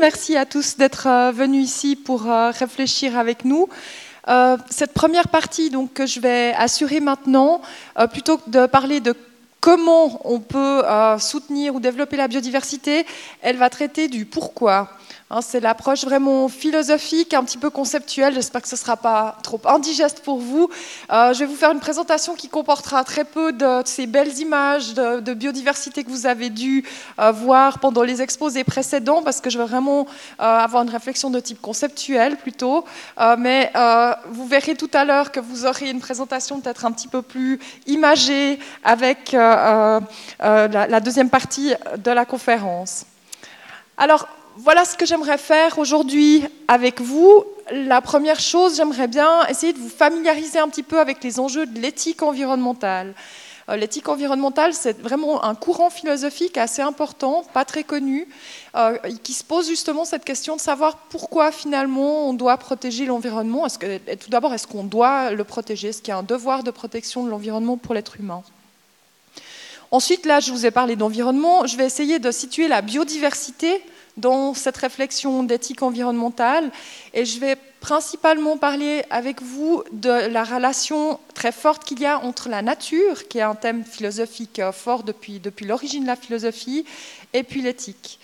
Merci à tous d'être euh, venus ici pour euh, réfléchir avec nous. Euh, cette première partie que je vais assurer maintenant, plutôt que de parler de comment on peut soutenir ou développer la biodiversité, elle va traiter du pourquoi. Hein, c'est l'approche vraiment philosophique, un petit peu conceptuelle. J'espère que ce ne sera pas trop indigeste pour vous. Euh, je vais vous faire une présentation qui comportera très peu de, ces belles images de, biodiversité que vous avez dû euh, voir pendant les exposés précédents, parce que je veux vraiment euh, avoir une réflexion de type conceptuel plutôt. mais vous verrez tout à l'heure que vous aurez une présentation peut-être un petit peu plus imagée avec la, la deuxième partie de la conférence. Alors, voilà ce que j'aimerais faire aujourd'hui avec vous. La première chose, j'aimerais bien essayer de vous familiariser un petit peu avec les enjeux de l'éthique environnementale. Euh, l'éthique environnementale, c'est vraiment un courant philosophique assez important, pas très connu, euh, qui se pose justement cette question de savoir pourquoi finalement on doit protéger l'environnement. tout d'abord, est-ce qu'on doit le protéger? Est-ce qu'il y a un devoir de protection de l'environnement pour l'être humain? Ensuite, là, je vous ai parlé d'environnement. Je vais essayer de situer la biodiversité dans cette réflexion d'éthique environnementale et je vais principalement parler avec vous de la relation très forte qu'il y a entre la nature, qui est un thème philosophique fort depuis, depuis l'origine de la philosophie, et puis l'éthique.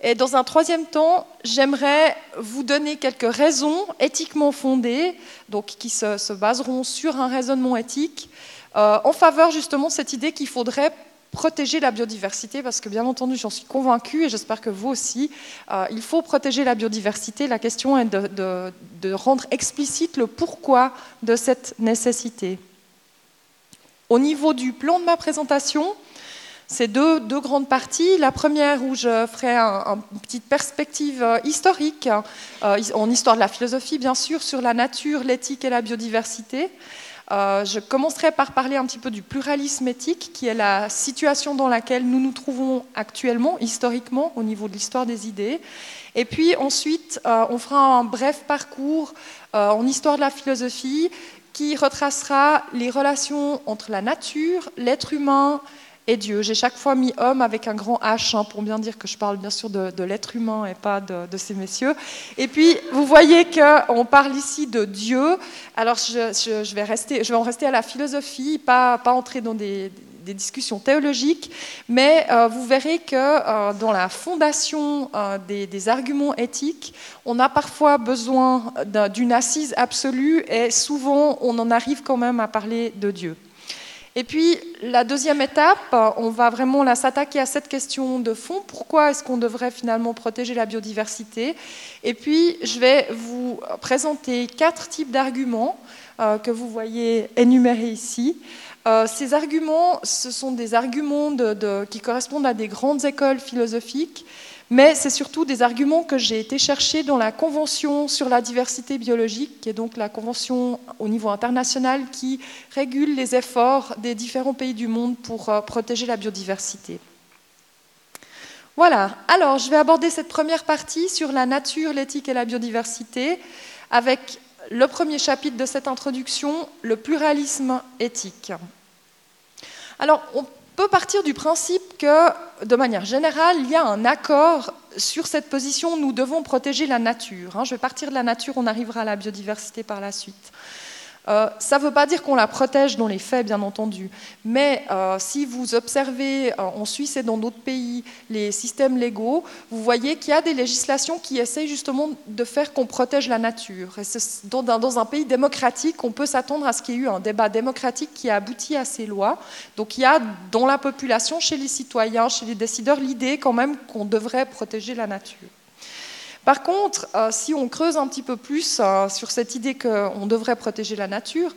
Et dans un troisième temps, j'aimerais vous donner quelques raisons éthiquement fondées, donc qui se, baseront sur un raisonnement éthique, euh, en faveur justement de cette idée qu'il faudrait protéger la biodiversité, parce que bien entendu, j'en suis convaincue, et j'espère que vous aussi, euh, il faut protéger la biodiversité. La question est de, rendre explicite le pourquoi de cette nécessité. Au niveau du plan de ma présentation, c'est deux, grandes parties. La première où je ferai une petite perspective euh, historique, euh, en histoire de la philosophie bien sûr, sur la nature, l'éthique et la biodiversité. Euh, je commencerai par parler un petit peu du pluralisme éthique, qui est la situation dans laquelle nous nous trouvons actuellement, historiquement, au niveau de l'histoire des idées. Et puis ensuite, euh, on fera un bref parcours euh, en histoire de la philosophie qui retracera les relations entre la nature, l'être humain, et Dieu. J'ai chaque fois mis homme avec un grand H hein, pour bien dire que je parle bien sûr de, l'être humain et pas de, ces messieurs. Et puis, vous voyez qu'on parle ici de Dieu. Alors, je, vais rester, je vais en rester à la philosophie, pas, entrer dans des, discussions théologiques, mais euh, vous verrez que euh, dans la fondation euh, des, arguments éthiques, on a parfois besoin d'une assise absolue et souvent on en arrive quand même à parler de Dieu. Et puis, la deuxième étape, on va vraiment s'attaquer à cette question de fond. Pourquoi est-ce qu'on devrait finalement protéger la biodiversité? Et puis, je vais vous présenter quatre types d'arguments euh, que vous voyez énumérés ici. Euh, ces arguments, ce sont des arguments qui correspondent à des grandes écoles philosophiques mais c'est surtout des arguments que j'ai été chercher dans la Convention sur la diversité biologique, qui est donc la convention au niveau international qui régule les efforts des différents pays du monde pour euh, protéger la biodiversité. Voilà, alors je vais aborder cette première partie sur la nature, l'éthique et la biodiversité avec le premier chapitre de cette introduction, le pluralisme éthique. Alors, on peut partir du principe que, de manière générale, il y a un accord sur cette position, nous devons protéger la nature. Hein. Je vais partir de la nature, on arrivera à la biodiversité par la suite. Euh, ça ne veut pas dire qu'on la protège dans les faits, bien entendu, mais euh, si vous observez euh, en Suisse et dans d'autres pays les systèmes légaux, vous voyez qu'il y a des législations qui essayent justement de faire qu'on protège la nature. Et dans, dans, un pays démocratique, on peut s'attendre à ce qu'il y ait eu un débat démocratique qui a abouti à ces lois. Donc il y a dans la population, chez les citoyens, chez les décideurs, l'idée quand même qu'on devrait protéger la nature. Par contre, euh, si on creuse un petit peu plus euh, sur cette idée qu'on devrait protéger la nature,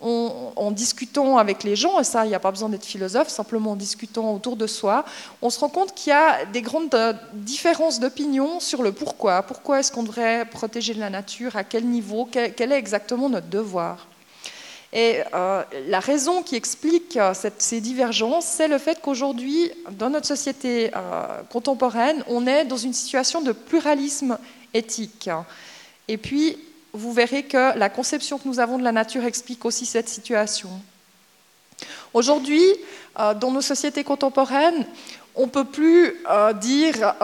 en discutant avec les gens, et ça, il n'y a pas besoin d'être philosophe, simplement en discutant autour de soi, on se rend compte qu'il y a des grandes euh, différences d'opinion sur le pourquoi. Pourquoi est-ce qu'on devrait protéger la nature? À quel niveau? Quel est exactement notre devoir? Et euh, la raison qui explique euh, ces divergences, c'est le fait qu'aujourd'hui, dans notre société euh, contemporaine, on est dans une situation de pluralisme éthique. Et puis, vous verrez que la conception que nous avons de la nature explique aussi cette situation. Aujourd'hui, dans nos sociétés contemporaines, on ne peut plus dire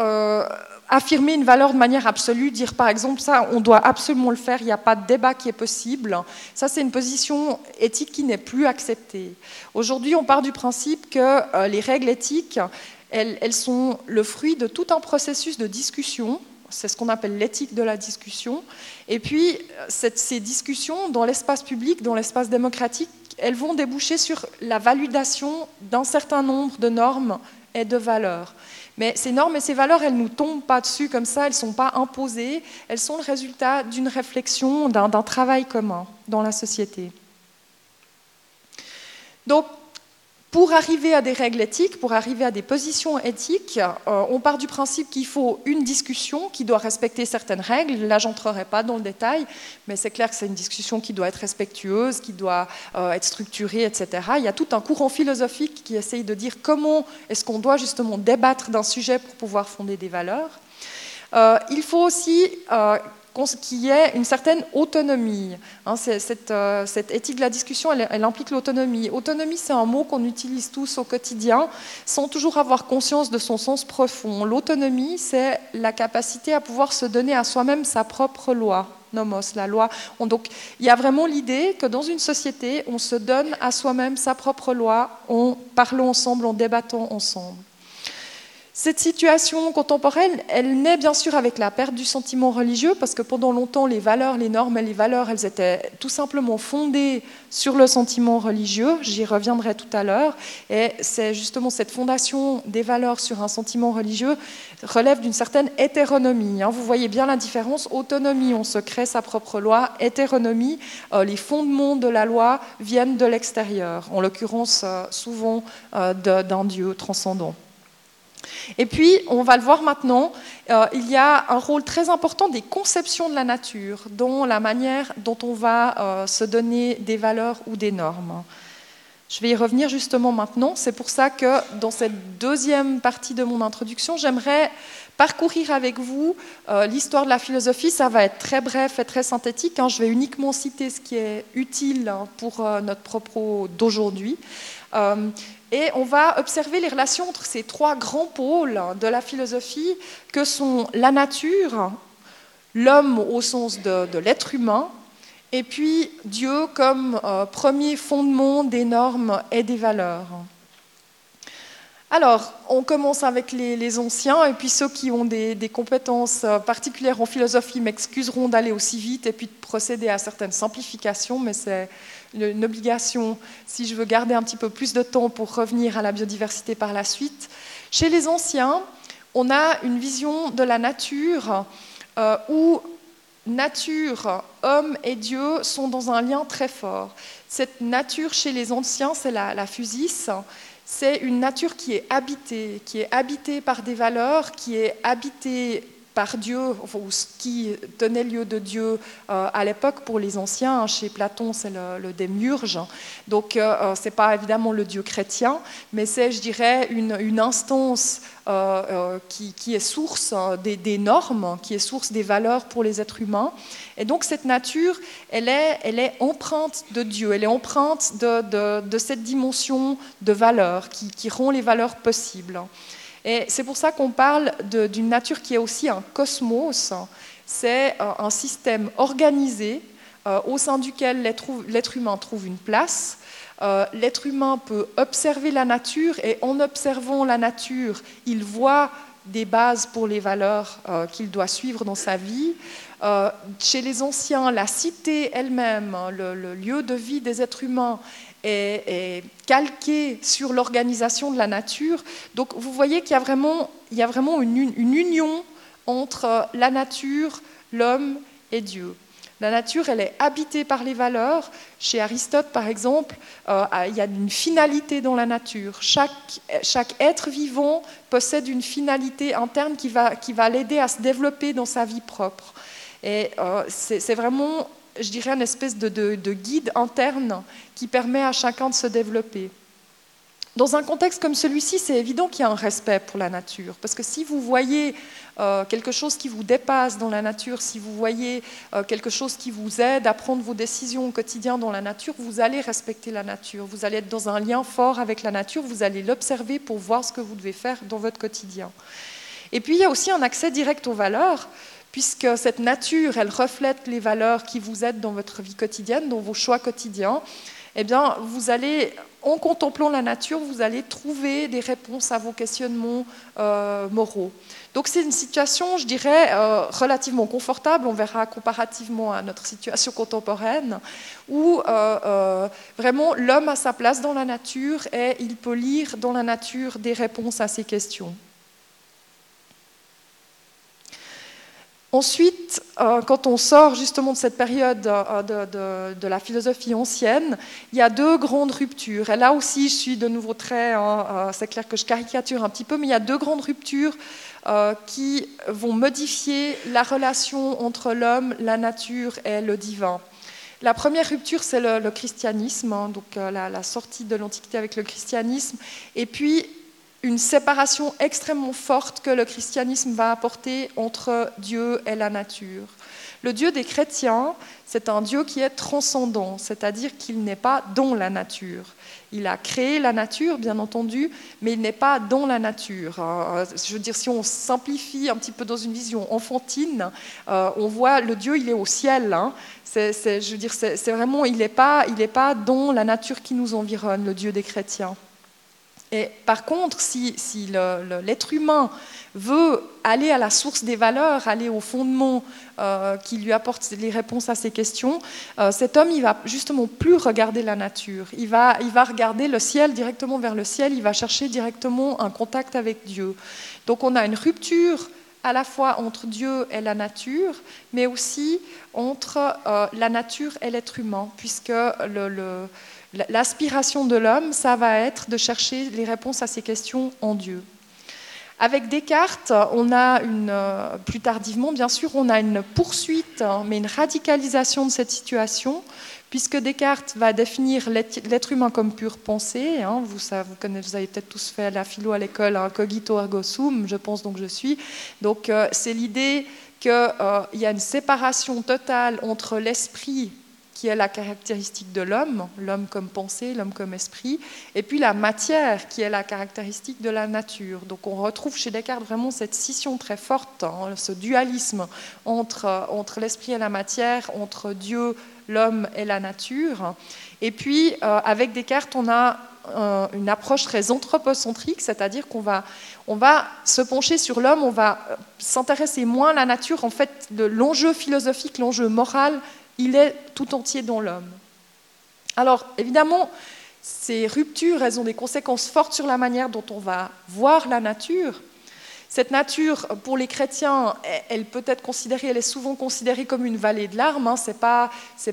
affirmer une valeur de manière absolue, dire par exemple ça, on doit absolument le faire, il n'y a pas de débat qui est possible, ça c'est une position éthique qui n'est plus acceptée. Aujourd'hui, on part du principe que euh, les règles éthiques, elles, sont le fruit de tout un processus de discussion, c'est ce qu'on appelle l'éthique de la discussion, et puis ces discussions dans l'espace public, dans l'espace démocratique, elles vont déboucher sur la validation d'un certain nombre de normes et de valeurs. Mais ces normes et ces valeurs, elles ne nous tombent pas dessus comme ça, elles ne sont pas imposées, elles sont le résultat d'une réflexion, d'un travail commun dans la société. Donc, pour arriver à des règles éthiques, pour arriver à des positions éthiques, euh, on part du principe qu'il faut une discussion qui doit respecter certaines règles. Là, j'entrerai pas dans le détail, mais c'est clair que c'est une discussion qui doit être respectueuse, qui doit euh, être structurée, etc. Il y a tout un courant philosophique qui essaye de dire comment est-ce qu'on doit justement débattre d'un sujet pour pouvoir fonder des valeurs. Euh, il faut aussi qu'il y ait une certaine autonomie. Hein, euh, cette, éthique de la discussion, elle, implique l'autonomie. Autonomie, c'est un mot qu'on utilise tous au quotidien sans toujours avoir conscience de son sens profond. L'autonomie, c'est la capacité à pouvoir se donner à soi-même sa propre loi. Nomos, la loi. donc, il y a vraiment l'idée que dans une société, on se donne à soi-même sa propre loi en parlant ensemble, en débattant ensemble. Cette situation contemporaine, elle naît bien sûr avec la perte du sentiment religieux, parce que pendant longtemps, les valeurs, les normes et les valeurs, elles étaient tout simplement fondées sur le sentiment religieux. J'y reviendrai tout à l'heure. Et c'est justement cette fondation des valeurs sur un sentiment religieux relève d'une certaine hétéronomie. Hein. Vous voyez bien la différence. Autonomie, on se crée sa propre loi. Hétéronomie, euh, les fondements de la loi viennent de l'extérieur, en l'occurrence euh, souvent euh, d'un Dieu transcendant. Et puis, on va le voir maintenant, euh, il y a un rôle très important des conceptions de la nature, dont la manière dont on va euh, se donner des valeurs ou des normes. Je vais y revenir justement maintenant. C'est pour ça que dans cette deuxième partie de mon introduction, j'aimerais parcourir avec vous euh, l'histoire de la philosophie. Ça va être très bref et très synthétique. Hein. Je vais uniquement citer ce qui est utile hein, pour notre propos d'aujourd'hui. Et on va observer les relations entre ces trois grands pôles de la philosophie que sont la nature, l'homme au sens de, l'être humain, et puis Dieu comme euh, premier fondement des normes et des valeurs. Alors, on commence avec les, anciens, et puis ceux qui ont des, compétences euh, particulières en philosophie m'excuseront d'aller aussi vite et puis de procéder à certaines simplifications, mais c'est une obligation si je veux garder un petit peu plus de temps pour revenir à la biodiversité par la suite. Chez les anciens, on a une vision de la nature euh, où nature, homme et Dieu sont dans un lien très fort. Cette nature chez les anciens, c'est la, la physis, c'est une nature qui est habitée, qui est habitée par des valeurs, qui est habitée par Dieu, ou ce qui tenait lieu de Dieu euh, à l'époque pour les anciens. Hein, chez Platon, c'est le, démiurge. Donc, euh, euh, ce n'est pas évidemment le Dieu chrétien, mais c'est, je dirais, une, instance qui, est source des, normes, qui est source des valeurs pour les êtres humains. Et donc, cette nature, elle est, empreinte de Dieu, elle est empreinte de, cette dimension de valeurs qui, qui rend les valeurs possibles. Et c'est pour ça qu'on parle d'une nature qui est aussi un cosmos. C'est euh, un système organisé euh, au sein duquel l'être humain trouve une place. Euh, l'être humain peut observer la nature et en observant la nature, il voit des bases pour les valeurs qu'il doit suivre dans sa vie. chez les anciens, la cité elle-même, le, lieu de vie des êtres humains, est, calqué sur l'organisation de la nature. Donc vous voyez qu'il y a vraiment, une, union entre la nature, l'homme et Dieu. La nature, elle est habitée par les valeurs. Chez Aristote, par exemple, euh, il y a une finalité dans la nature. Chaque, être vivant possède une finalité interne qui va, qui va l'aider à se développer dans sa vie propre. Et euh, c'est vraiment je dirais, une espèce de, guide interne qui permet à chacun de se développer. Dans un contexte comme celui-ci, c'est évident qu'il y a un respect pour la nature, parce que si vous voyez euh, quelque chose qui vous dépasse dans la nature, si vous voyez euh, quelque chose qui vous aide à prendre vos décisions au quotidien dans la nature, vous allez respecter la nature, vous allez être dans un lien fort avec la nature, vous allez l'observer pour voir ce que vous devez faire dans votre quotidien. Et puis il y a aussi un accès direct aux valeurs, puisque cette nature, elle reflète les valeurs qui vous aident dans votre vie quotidienne, dans vos choix quotidiens. Eh bien, vous allez, en contemplant la nature, vous allez trouver des réponses à vos questionnements euh, moraux. Donc c'est une situation, je dirais, euh, relativement confortable, on verra comparativement à notre situation contemporaine, où euh, vraiment l'homme a sa place dans la nature et il peut lire dans la nature des réponses à ses questions. Ensuite, euh, quand on sort justement de cette période euh, de, la philosophie ancienne, il y a deux grandes ruptures. Et là aussi, je suis de nouveau très, hein, euh, c'est clair que je caricature un petit peu, mais il y a deux grandes ruptures qui vont modifier la relation entre l'homme, la nature et le divin. La première rupture, c'est le, christianisme, hein, donc la, la, sortie de l'Antiquité avec le christianisme, et puis une séparation extrêmement forte que le christianisme va apporter entre Dieu et la nature. Le Dieu des chrétiens, c'est un Dieu qui est transcendant, c'est-à-dire qu'il n'est pas dans la nature. Il a créé la nature, bien entendu, mais il n'est pas dans la nature. Euh, je veux dire, si on simplifie un petit peu dans une vision enfantine, euh, on voit le Dieu, il est au ciel. Hein. je veux dire, c'est vraiment, il n'est pas, il n'est pas dans la nature qui nous environne, le Dieu des chrétiens. Et par contre, si, l'être humain veut aller à la source des valeurs, aller au fondement euh, qui lui apporte les réponses à ces questions, euh, cet homme, il va justement plus regarder la nature. Il va, il va regarder le ciel directement vers le ciel. Il va chercher directement un contact avec Dieu. Donc, on a une rupture à la fois entre Dieu et la nature, mais aussi entre euh, la nature et l'être humain, puisque le L'aspiration de l'homme, ça va être de chercher les réponses à ces questions en Dieu. Avec Descartes, on a une, euh, plus tardivement, bien sûr, on a une poursuite, hein, mais une radicalisation de cette situation, puisque Descartes va définir l'être humain comme pure pensée. Hein. vous, vous, avez peut-être tous fait la philo à l'école, hein, cogito ergo sum, je pense donc je suis. Donc euh, c'est l'idée qu'il euh, y a une séparation totale entre l'esprit qui est la caractéristique de l'homme, l'homme comme pensée, l'homme comme esprit, et puis la matière, qui est la caractéristique de la nature. Donc on retrouve chez Descartes vraiment cette scission très forte, hein, ce dualisme entre, entre l'esprit et la matière, entre Dieu, l'homme et la nature. Et puis euh, avec Descartes, on a euh, une approche très anthropocentrique, c'est-à-dire qu'on va, on va se pencher sur l'homme, on va euh, s'intéresser moins à la nature. En fait, l'enjeu philosophique, l'enjeu moral, il est tout entier dans l'homme. Alors, évidemment, ces ruptures, elles ont des conséquences fortes sur la manière dont on va voir la nature. Cette nature, pour les chrétiens, elle peut être considérée, elle est souvent considérée comme une vallée de larmes. Hein. Ce n'est pas,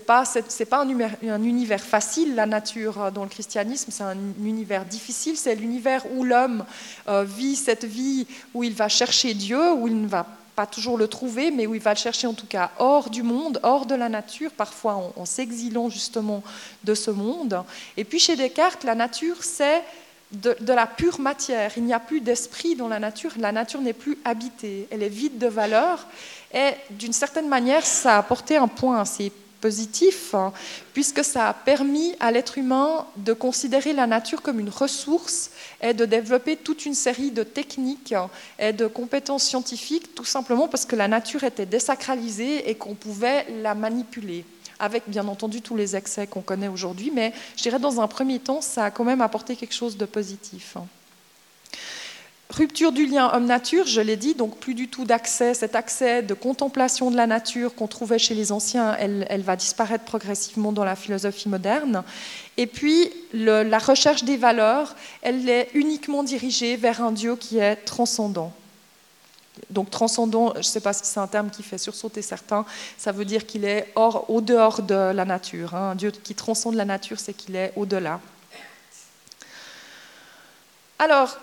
pas, pas un, univers facile, la nature dans le christianisme, c'est un univers difficile. C'est l'univers où l'homme euh, vit cette vie, où il va chercher Dieu, où il ne va pas toujours le trouver, mais où il va le chercher en tout cas hors du monde, hors de la nature, parfois en, s'exilant justement de ce monde. Et puis chez Descartes, la nature, c'est de, la pure matière. Il n'y a plus d'esprit dans la nature, la nature n'est plus habitée, elle est vide de valeur. Et d'une certaine manière, ça a apporté un point assez positif, hein, puisque ça a permis à l'être humain de considérer la nature comme une ressource et de développer toute une série de techniques et de compétences scientifiques, tout simplement parce que la nature était désacralisée et qu'on pouvait la manipuler avec bien entendu tous les excès qu'on connaît aujourd'hui, mais je dirais dans un premier temps, ça a quand même apporté quelque chose de positif. Rupture du lien homme-nature, je l'ai dit, donc plus du tout d'accès, cet accès de contemplation de la nature qu'on trouvait chez les anciens, elle, va disparaître progressivement dans la philosophie moderne. Et puis la recherche des valeurs, elle est uniquement dirigée vers un Dieu qui est transcendant. Donc transcendant, je ne sais pas si c'est un terme qui fait sursauter certains, ça veut dire qu'il est hors, au dehors de la nature. Hein. Un Dieu qui transcende la nature, c'est qu'il est au-delà. Alors,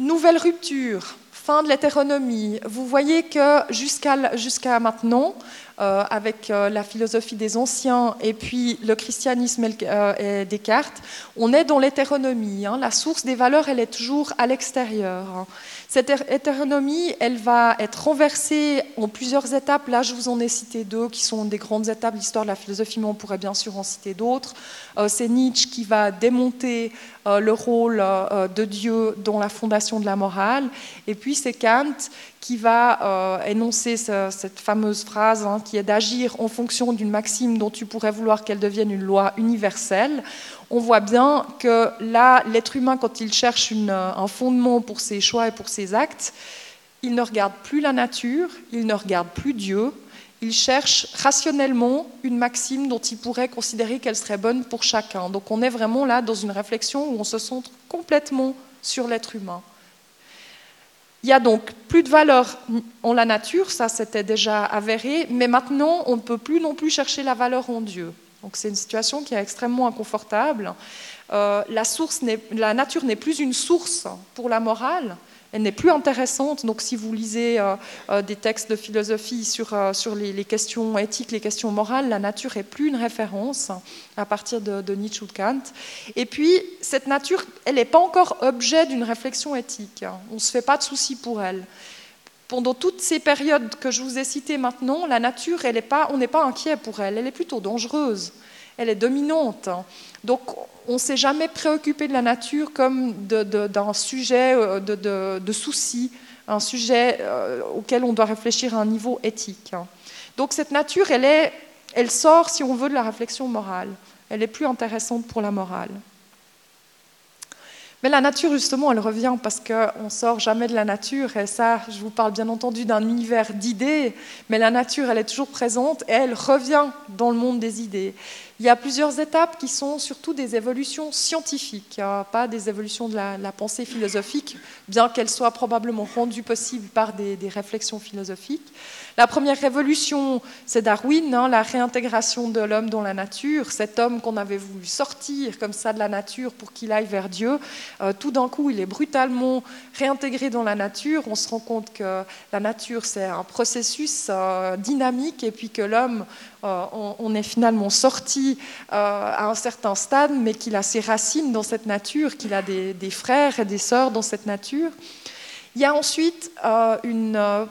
Nouvelle rupture, fin de l'hétéronomie. Vous voyez que jusqu'à maintenant, euh, avec euh, la philosophie des anciens et puis le christianisme et, euh, Descartes, on est dans l'hétéronomie. Hein. La source des valeurs, elle est toujours à l'extérieur. Cette hétéronomie, elle va être renversée en plusieurs étapes. Là, je vous en ai cité deux qui sont des grandes étapes de l'histoire de la philosophie, mais on pourrait bien sûr en citer d'autres. Euh, c'est Nietzsche qui va démonter euh, le rôle euh, de Dieu dans la fondation de la morale. Et puis c'est Kant qui va énoncer cette fameuse phrase hein, qui est d'agir en fonction d'une maxime dont tu pourrais vouloir qu'elle devienne une loi universelle on voit bien que là, l'être humain, quand il cherche un fondement pour ses choix et pour ses actes, il ne regarde plus la nature, il ne regarde plus Dieu, il cherche rationnellement une maxime dont il pourrait considérer qu'elle serait bonne pour chacun. Donc on est vraiment là dans une réflexion où on se centre complètement sur l'être humain. Il y a donc plus de valeur en la nature, ça c'était déjà avéré, mais maintenant on ne peut plus non plus chercher la valeur en Dieu. Donc c'est une situation qui est extrêmement inconfortable. Euh, la, source la nature n'est plus une source pour la morale, elle n'est plus intéressante. Donc si vous lisez euh, euh, des textes de philosophie sur, sur les, questions éthiques, les questions morales, la nature n'est plus une référence à partir de, Nietzsche ou Kant. Et puis cette nature, elle n'est pas encore objet d'une réflexion éthique. On ne se fait pas de soucis pour elle pendant toutes ces périodes que je vous ai citées maintenant, la nature, elle est pas, on n'est pas inquiet pour elle, elle est plutôt dangereuse, elle est dominante. Donc on ne s'est jamais préoccupé de la nature comme d'un sujet euh, de, souci, un sujet euh, auquel on doit réfléchir à un niveau éthique. Donc cette nature, elle, elle sort, si on veut, de la réflexion morale. Elle est plus intéressante pour la morale. Mais la nature, justement, elle revient parce qu'on ne sort jamais de la nature. Et ça, je vous parle bien entendu d'un univers d'idées, mais la nature, elle est toujours présente et elle revient dans le monde des idées. Il y a plusieurs étapes qui sont surtout des évolutions scientifiques, hein, pas des évolutions de la, pensée philosophique, bien qu'elles soient probablement rendues possibles par des, réflexions philosophiques. La première révolution, c'est Darwin, hein, la réintégration de l'homme dans la nature. Cet homme qu'on avait voulu sortir comme ça de la nature pour qu'il aille vers Dieu, euh, tout d'un coup, il est brutalement réintégré dans la nature. On se rend compte que la nature, c'est un processus euh, dynamique et puis que l'homme euh, on, est finalement sorti à un certain stade, mais qu'il a ses racines dans cette nature, qu'il a des, frères et des sœurs dans cette nature. Il y a ensuite une,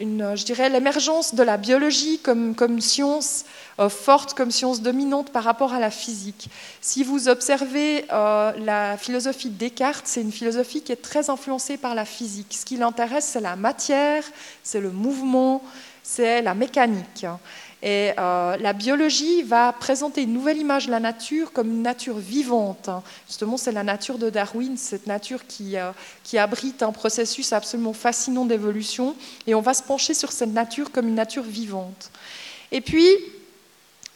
je dirais, l'émergence de la biologie comme, comme science forte, comme science dominante par rapport à la physique. Si vous observez la philosophie de Descartes, c'est une philosophie qui est très influencée par la physique. Ce qui l'intéresse, c'est la matière, c'est le mouvement, c'est la mécanique. Et euh, la biologie va présenter une nouvelle image de la nature comme une nature vivante. Justement, c'est la nature de Darwin, cette nature qui, euh, qui abrite un processus absolument fascinant d'évolution. Et on va se pencher sur cette nature comme une nature vivante. Et puis,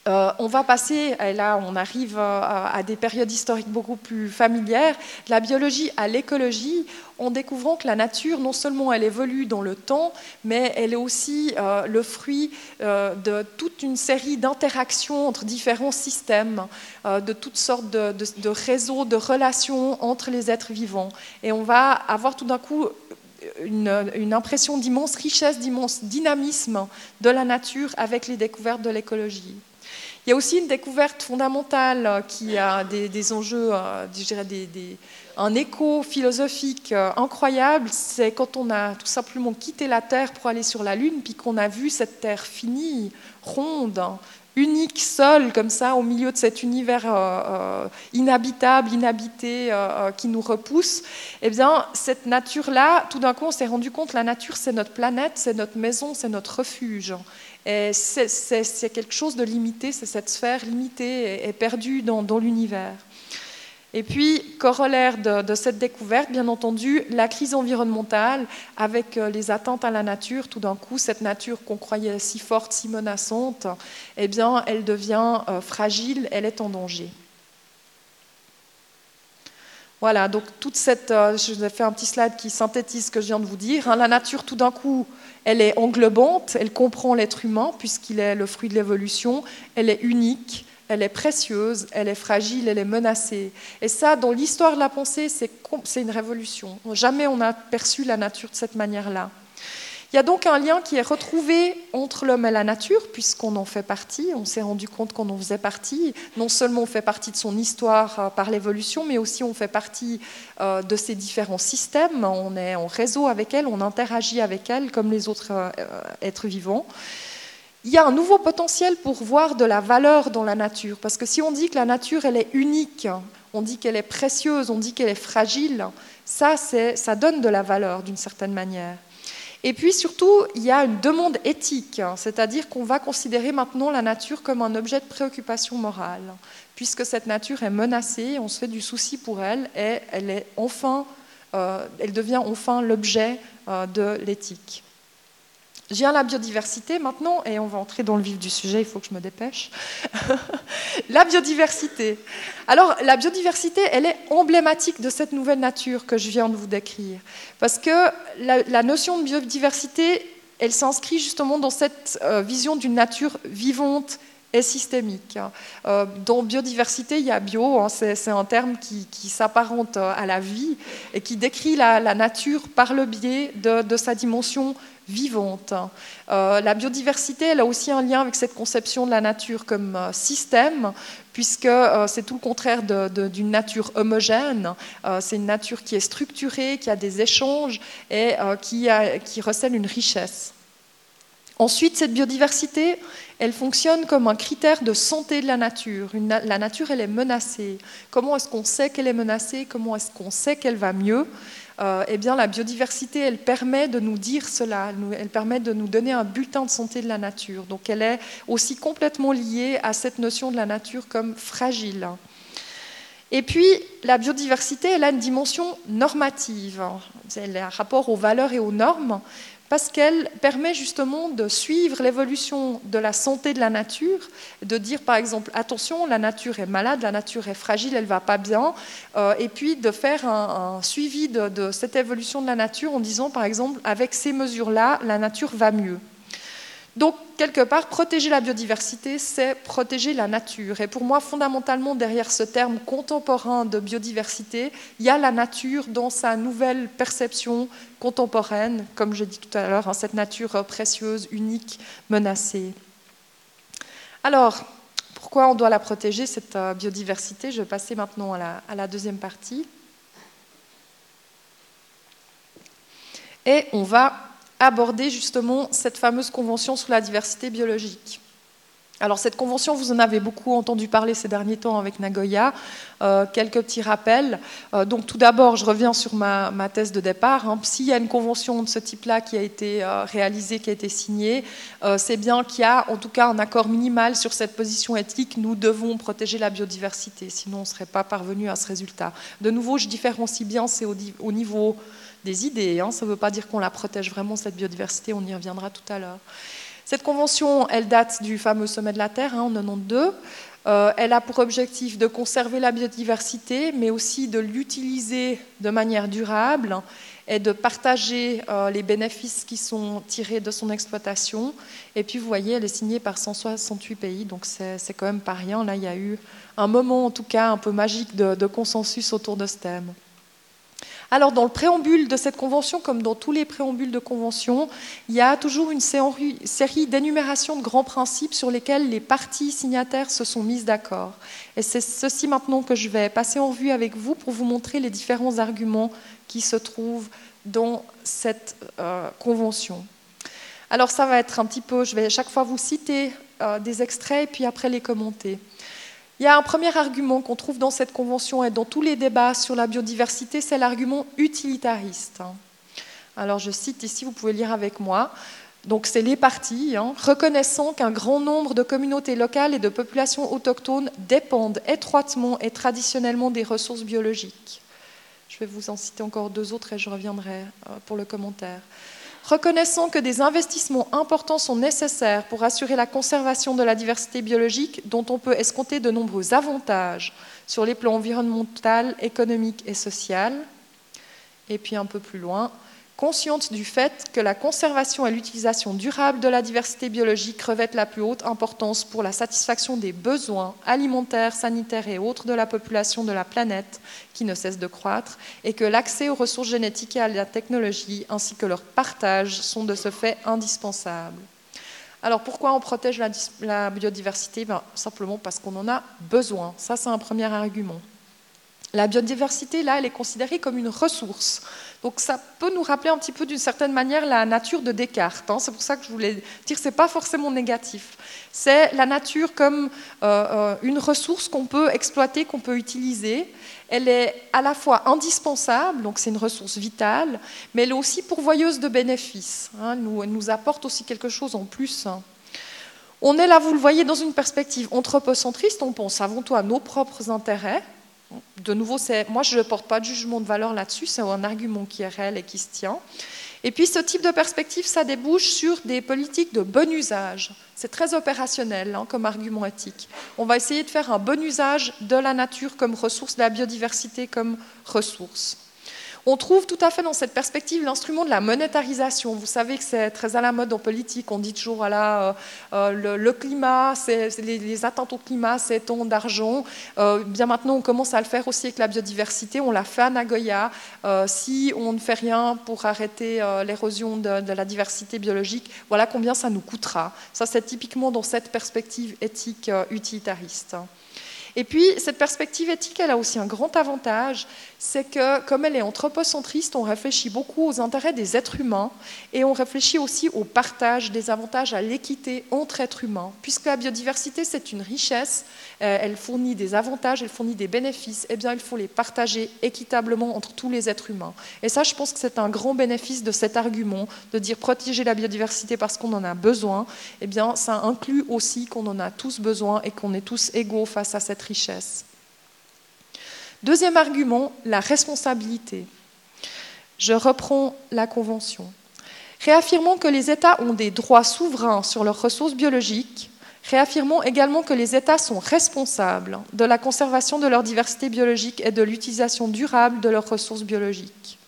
euh, on va passer, et là on arrive euh, à, des périodes historiques beaucoup plus familières, de la biologie à l'écologie, en découvrant que la nature, non seulement elle évolue dans le temps, mais elle est aussi euh, le fruit de toute une série d'interactions entre différents systèmes, de toutes sortes de, réseaux, de relations entre les êtres vivants. Et on va avoir tout d'un coup une, impression d'immense richesse, d'immense dynamisme de la nature avec les découvertes de l'écologie. Il y a aussi une découverte fondamentale euh, qui a des, enjeux, euh, un écho philosophique euh, incroyable, c'est quand on a tout simplement quitté la Terre pour aller sur la Lune, puis qu'on a vu cette Terre finie, ronde, unique, seule, comme ça, au milieu de cet univers inhabitable, inhabité, qui nous repousse, eh bien, cette nature-là, tout d'un coup, on s'est rendu compte, la nature, c'est notre planète, c'est notre maison, c'est notre refuge. C'est quelque chose de limité, c'est cette sphère limitée et, perdue dans, l'univers. Et puis, corollaire de, cette découverte, bien entendu, la crise environnementale avec euh, les attentes à la nature. Tout d'un coup, cette nature qu'on croyait si forte, si menaçante, eh bien, elle devient euh, fragile, elle est en danger. Voilà, donc toute cette, euh, je vous ai fait un petit slide qui synthétise ce que je viens de vous dire. Hein. la nature, tout d'un coup, elle est englobante, elle comprend l'être humain puisqu'il est le fruit de l'évolution, elle est unique, elle est précieuse, elle est fragile, elle est menacée. Et ça, dans l'histoire de la pensée, c'est une révolution. Jamais on n'a perçu la nature de cette manière-là. Il y a donc un lien qui est retrouvé entre l'homme et la nature, puisqu'on en fait partie, on s'est rendu compte qu'on en faisait partie. Non seulement on fait partie de son histoire euh, par l'évolution, mais aussi on fait partie euh, de ses différents systèmes, on est en réseau avec elle, on interagit avec elle comme les autres euh, êtres vivants. Il y a un nouveau potentiel pour voir de la valeur dans la nature, parce que si on dit que la nature, elle est unique, on dit qu'elle est précieuse, on dit qu'elle est fragile, ça, ça donne de la valeur d'une certaine manière. Et puis surtout, il y a une demande éthique, c'est-à-dire qu'on va considérer maintenant la nature comme un objet de préoccupation morale, puisque cette nature est menacée, on se fait du souci pour elle, et elle, est enfin, euh, elle devient enfin l'objet euh, de l'éthique. À la biodiversité maintenant, et on va entrer dans le vif du sujet, il faut que je me dépêche. la biodiversité. Alors, la biodiversité, elle est emblématique de cette nouvelle nature que je viens de vous décrire. Parce que la, notion de biodiversité, elle s'inscrit justement dans cette euh, vision d'une nature vivante et systémique. Euh, dans biodiversité, il y a bio, hein, c'est un terme qui, s'apparente à la vie et qui décrit la, nature par le biais de, de sa dimension vivante. Euh, la biodiversité, elle a aussi un lien avec cette conception de la nature comme euh, système, puisque euh, c'est tout le contraire d'une nature homogène. c'est une nature qui est structurée, qui a des échanges et qui, qui recèle une richesse. Ensuite, cette biodiversité, elle fonctionne comme un critère de santé de la nature. la nature, elle est menacée. Comment est-ce qu'on sait qu'elle est menacée? Comment est-ce qu'on sait qu'elle va mieux? Euh, eh bien, la biodiversité, elle permet de nous dire cela, elle permet de nous donner un bulletin de santé de la nature. Donc, elle est aussi complètement liée à cette notion de la nature comme fragile. Et puis, la biodiversité, elle a une dimension normative. Elle a un rapport aux valeurs et aux normes parce qu'elle permet justement de suivre l'évolution de la santé de la nature, de dire par exemple attention, la nature est malade, la nature est fragile, elle va pas bien, euh, et puis de faire un, suivi de, cette évolution de la nature en disant par exemple avec ces mesures-là, la nature va mieux. Donc, quelque part, protéger la biodiversité, c'est protéger la nature. Et pour moi, fondamentalement, derrière ce terme contemporain de biodiversité, il y a la nature dans sa nouvelle perception contemporaine, comme je dis tout à l'heure, hein, cette nature précieuse, unique, menacée. Alors, pourquoi on doit la protéger, cette euh, biodiversité? Je vais passer maintenant à la deuxième partie. Et on va aborder justement cette fameuse convention sur la diversité biologique. Alors cette convention, vous en avez beaucoup entendu parler ces derniers temps avec Nagoya. Euh, quelques petits rappels. Euh, donc tout d'abord, je reviens sur ma, thèse de départ. Hein. S'il y a une convention de ce type-là qui a été euh, réalisée, qui a été signée, c'est bien qu'il y a en tout cas un accord minimal sur cette position éthique. Nous devons protéger la biodiversité, sinon on ne serait pas parvenu à ce résultat. De nouveau, je différencie bien, c'est au niveau des idées. Hein. Ça ne veut pas dire qu'on la protège vraiment, cette biodiversité, on y reviendra tout à l'heure. Cette convention, elle date du fameux sommet de la Terre hein, en 92. Euh, elle a pour objectif de conserver la biodiversité, mais aussi de l'utiliser de manière durable et de partager euh, les bénéfices qui sont tirés de son exploitation. Et puis, vous voyez, elle est signée par 168 pays, donc c'est quand même pas rien. Là, il y a eu un moment, en tout cas, un peu magique de, de consensus autour de ce thème. Alors, dans le préambule de cette convention, comme dans tous les préambules de convention, il y a toujours une série d'énumérations de grands principes sur lesquels les parties signataires se sont mises d'accord. Et c'est ceci maintenant que je vais passer en revue avec vous pour vous montrer les différents arguments qui se trouvent dans cette euh, convention. Alors, ça va être un petit peu, je vais chaque fois vous citer euh, des extraits et puis après les commenter. Il y a un premier argument qu'on trouve dans cette convention et dans tous les débats sur la biodiversité, c'est l'argument utilitariste. Alors je cite ici, vous pouvez lire avec moi. Donc c'est les partis, hein, reconnaissant qu'un grand nombre de communautés locales et de populations autochtones dépendent étroitement et traditionnellement des ressources biologiques. Je vais vous en citer encore deux autres et je reviendrai euh, pour le commentaire. Reconnaissant que des investissements importants sont nécessaires pour assurer la conservation de la diversité biologique, dont on peut escompter de nombreux avantages sur les plans environnemental, économique et social. Et puis un peu plus loin, consciente du fait que la conservation et l'utilisation durable de la diversité biologique revêtent la plus haute importance pour la satisfaction des besoins alimentaires, sanitaires et autres de la population de la planète, qui ne cesse de croître, et que l'accès aux ressources génétiques et à la technologie, ainsi que leur partage, sont de ce fait indispensables. Alors pourquoi on protège la, biodiversité? Ben, Simplement parce qu'on en a besoin. Ça, c'est un premier argument. La biodiversité, là, elle est considérée comme une ressource. Donc ça peut nous rappeler un petit peu d'une certaine manière la nature de Descartes. Hein. C'est pour ça que je voulais dire que ce n'est pas forcément négatif. C'est la nature comme euh, euh, une ressource qu'on peut exploiter, qu'on peut utiliser. Elle est à la fois indispensable, donc c'est une ressource vitale, mais elle est aussi pourvoyeuse de bénéfices. Hein. elle nous apporte aussi quelque chose en plus. On est là, vous le voyez, dans une perspective anthropocentriste, on pense avant tout à nos propres intérêts, de nouveau, moi je ne porte pas de jugement de valeur là-dessus, c'est un argument qui est réel et qui se tient. Et puis ce type de perspective, ça débouche sur des politiques de bon usage. C'est très opérationnel hein, comme argument éthique. On va essayer de faire un bon usage de la nature comme ressource, de la biodiversité comme ressource. On trouve tout à fait dans cette perspective l'instrument de la monétarisation. Vous savez que c'est très à la mode en politique. On dit toujours voilà, euh, euh, le, climat, les, attentes au climat, c'est tant d'argent. Euh, bien maintenant, on commence à le faire aussi avec la biodiversité. On l'a fait à Nagoya. si on ne fait rien pour arrêter l'érosion de, la diversité biologique, voilà combien ça nous coûtera. Ça, c'est typiquement dans cette perspective éthique utilitariste. Et puis, cette perspective éthique, elle a aussi un grand avantage, c'est que comme elle est anthropocentriste, on réfléchit beaucoup aux intérêts des êtres humains et on réfléchit aussi au partage des avantages à l'équité entre êtres humains. Puisque la biodiversité, c'est une richesse, elle fournit des avantages, elle fournit des bénéfices, eh bien, il faut les partager équitablement entre tous les êtres humains. Et ça, je pense que c'est un grand bénéfice de cet argument, de dire protéger la biodiversité parce qu'on en a besoin, eh bien, ça inclut aussi qu'on en a tous besoin et qu'on est tous égaux face à cette richesse. Deuxième argument, la responsabilité. Je reprends la Convention. Réaffirmons que les États ont des droits souverains sur leurs ressources biologiques, réaffirmons également que les États sont responsables de la conservation de leur diversité biologique et de l'utilisation durable de leurs ressources biologiques.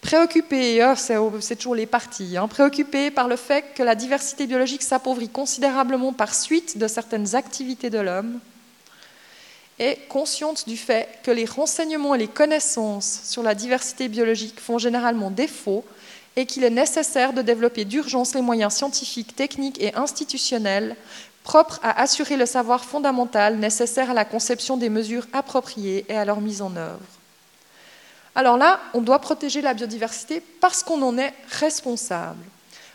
Préoccupés, euh, c'est toujours les partis, hein, préoccupés par le fait que la diversité biologique s'appauvrit considérablement par suite de certaines activités de l'homme, est consciente du fait que les renseignements et les connaissances sur la diversité biologique font généralement défaut et qu'il est nécessaire de développer d'urgence les moyens scientifiques, techniques et institutionnels propres à assurer le savoir fondamental nécessaire à la conception des mesures appropriées et à leur mise en œuvre. Alors là, on doit protéger la biodiversité parce qu'on en est responsable.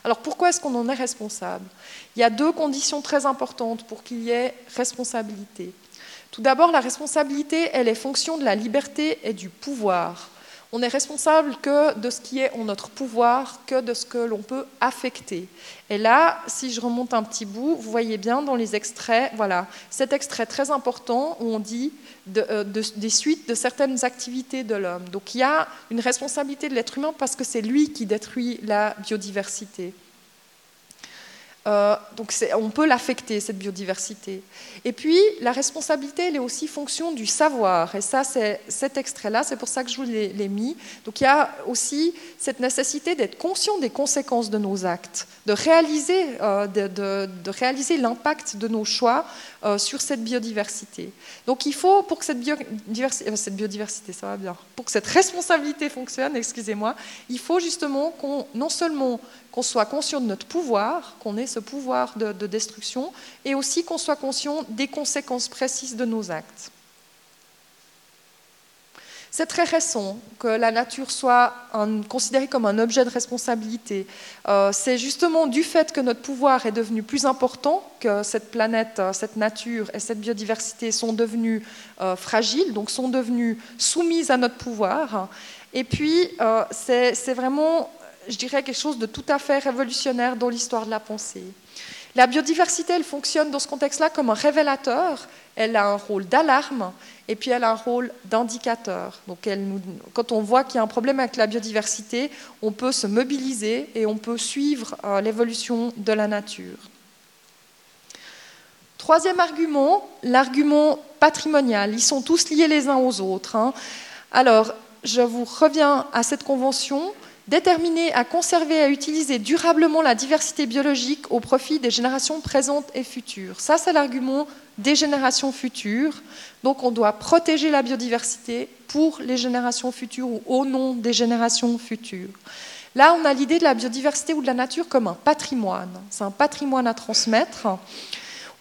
Alors pourquoi est-ce qu'on en est responsable? Il y a deux conditions très importantes pour qu'il y ait responsabilité. Tout d'abord, la responsabilité, elle est fonction de la liberté et du pouvoir. On n'est responsable que de ce qui est en notre pouvoir, que de ce que l'on peut affecter. Et là, si je remonte un petit bout, vous voyez bien dans les extraits, voilà, cet extrait très important où on dit euh, des suites de certaines activités de l'homme. Donc il y a une responsabilité de l'être humain parce que c'est lui qui détruit la biodiversité. Euh, donc on peut l'affecter, cette biodiversité. Et puis, la responsabilité, elle est aussi fonction du savoir. Et ça, c'est cet extrait-là, c'est pour ça que je vous l'ai mis. Donc il y a aussi cette nécessité d'être conscient des conséquences de nos actes, de réaliser, euh, de, réaliser l'impact de nos choix euh, sur cette biodiversité. Donc il faut, pour que cette, biodiversité, cette biodiversité, ça va bien, pour que cette responsabilité fonctionne, excusez-moi, il faut justement qu'on, non seulement qu'on soit conscient de notre pouvoir, qu'on ait ce pouvoir de, destruction, et aussi qu'on soit conscient des conséquences précises de nos actes. C'est très récent que la nature soit considérée comme un objet de responsabilité. Euh, c'est justement du fait que notre pouvoir est devenu plus important, que cette planète, euh, cette nature et cette biodiversité sont devenues euh, fragiles, donc sont devenues soumises à notre pouvoir. Et puis, c'est vraiment je dirais, quelque chose de tout à fait révolutionnaire dans l'histoire de la pensée. La biodiversité, elle fonctionne dans ce contexte-là comme un révélateur. Elle a un rôle d'alarme et puis elle a un rôle d'indicateur. Donc quand on voit qu'il y a un problème avec la biodiversité, on peut se mobiliser et on peut suivre euh, l'évolution de la nature. Troisième argument, l'argument patrimonial. Ils sont tous liés les uns aux autres. Hein. Alors, je vous reviens à cette convention déterminée à conserver et à utiliser durablement la diversité biologique au profit des générations présentes et futures. Ça, c'est l'argument des générations futures. Donc on doit protéger la biodiversité pour les générations futures ou au nom des générations futures. Là, on a l'idée de la biodiversité ou de la nature comme un patrimoine. C'est un patrimoine à transmettre.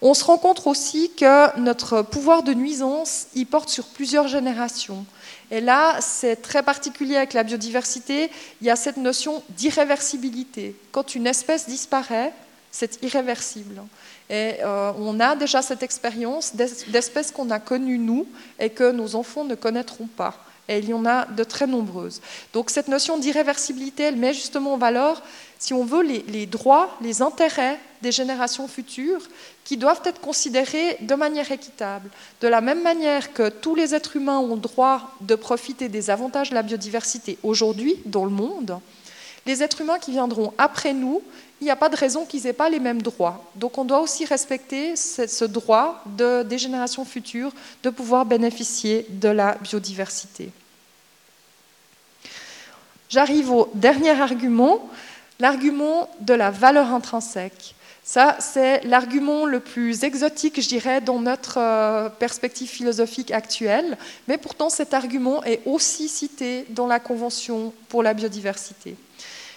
On se rend compte aussi que notre pouvoir de nuisance, il porte sur plusieurs générations. Et là, c'est très particulier avec la biodiversité, il y a cette notion d'irréversibilité. Quand une espèce disparaît, c'est irréversible. Et euh, on a déjà cette expérience d'espèces qu'on a connues nous et que nos enfants ne connaîtront pas. Et il y en a de très nombreuses. Donc cette notion d'irréversibilité, elle met justement en valeur, si on veut, les, droits, les intérêts des générations futures qui doivent être considérés de manière équitable. De la même manière que tous les êtres humains ont le droit de profiter des avantages de la biodiversité aujourd'hui dans le monde, les êtres humains qui viendront après nous, il n'y a pas de raison qu'ils n'aient pas les mêmes droits. Donc on doit aussi respecter ce droit des générations futures de pouvoir bénéficier de la biodiversité. J'arrive au dernier argument, l'argument de la valeur intrinsèque. Ça, c'est l'argument le plus exotique, je dirais, dans notre euh, perspective philosophique actuelle, mais pourtant cet argument est aussi cité dans la Convention pour la biodiversité.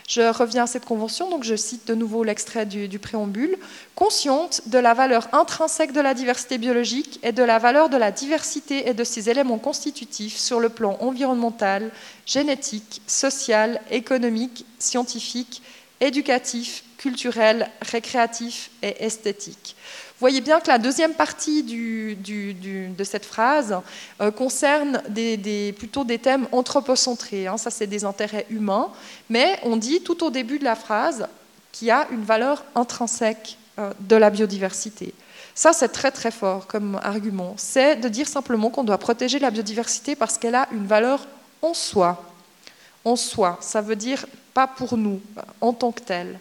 Je reviens à cette convention, donc je cite de nouveau l'extrait du, préambule. Consciente de la valeur intrinsèque de la diversité biologique et de la valeur de la diversité et de ses éléments constitutifs sur le plan environnemental, génétique, social, économique, scientifique, éducatif, culturel, récréatif et esthétique. Vous voyez bien que la deuxième partie de cette phrase euh, concerne plutôt des thèmes anthropocentrés. Hein. ça, c'est des intérêts humains. Mais on dit tout au début de la phrase qu'il y a une valeur intrinsèque euh, de la biodiversité. Ça, c'est très très fort comme argument. C'est de dire simplement qu'on doit protéger la biodiversité parce qu'elle a une valeur en soi. En soi, ça veut dire pas pour nous, en tant que tel.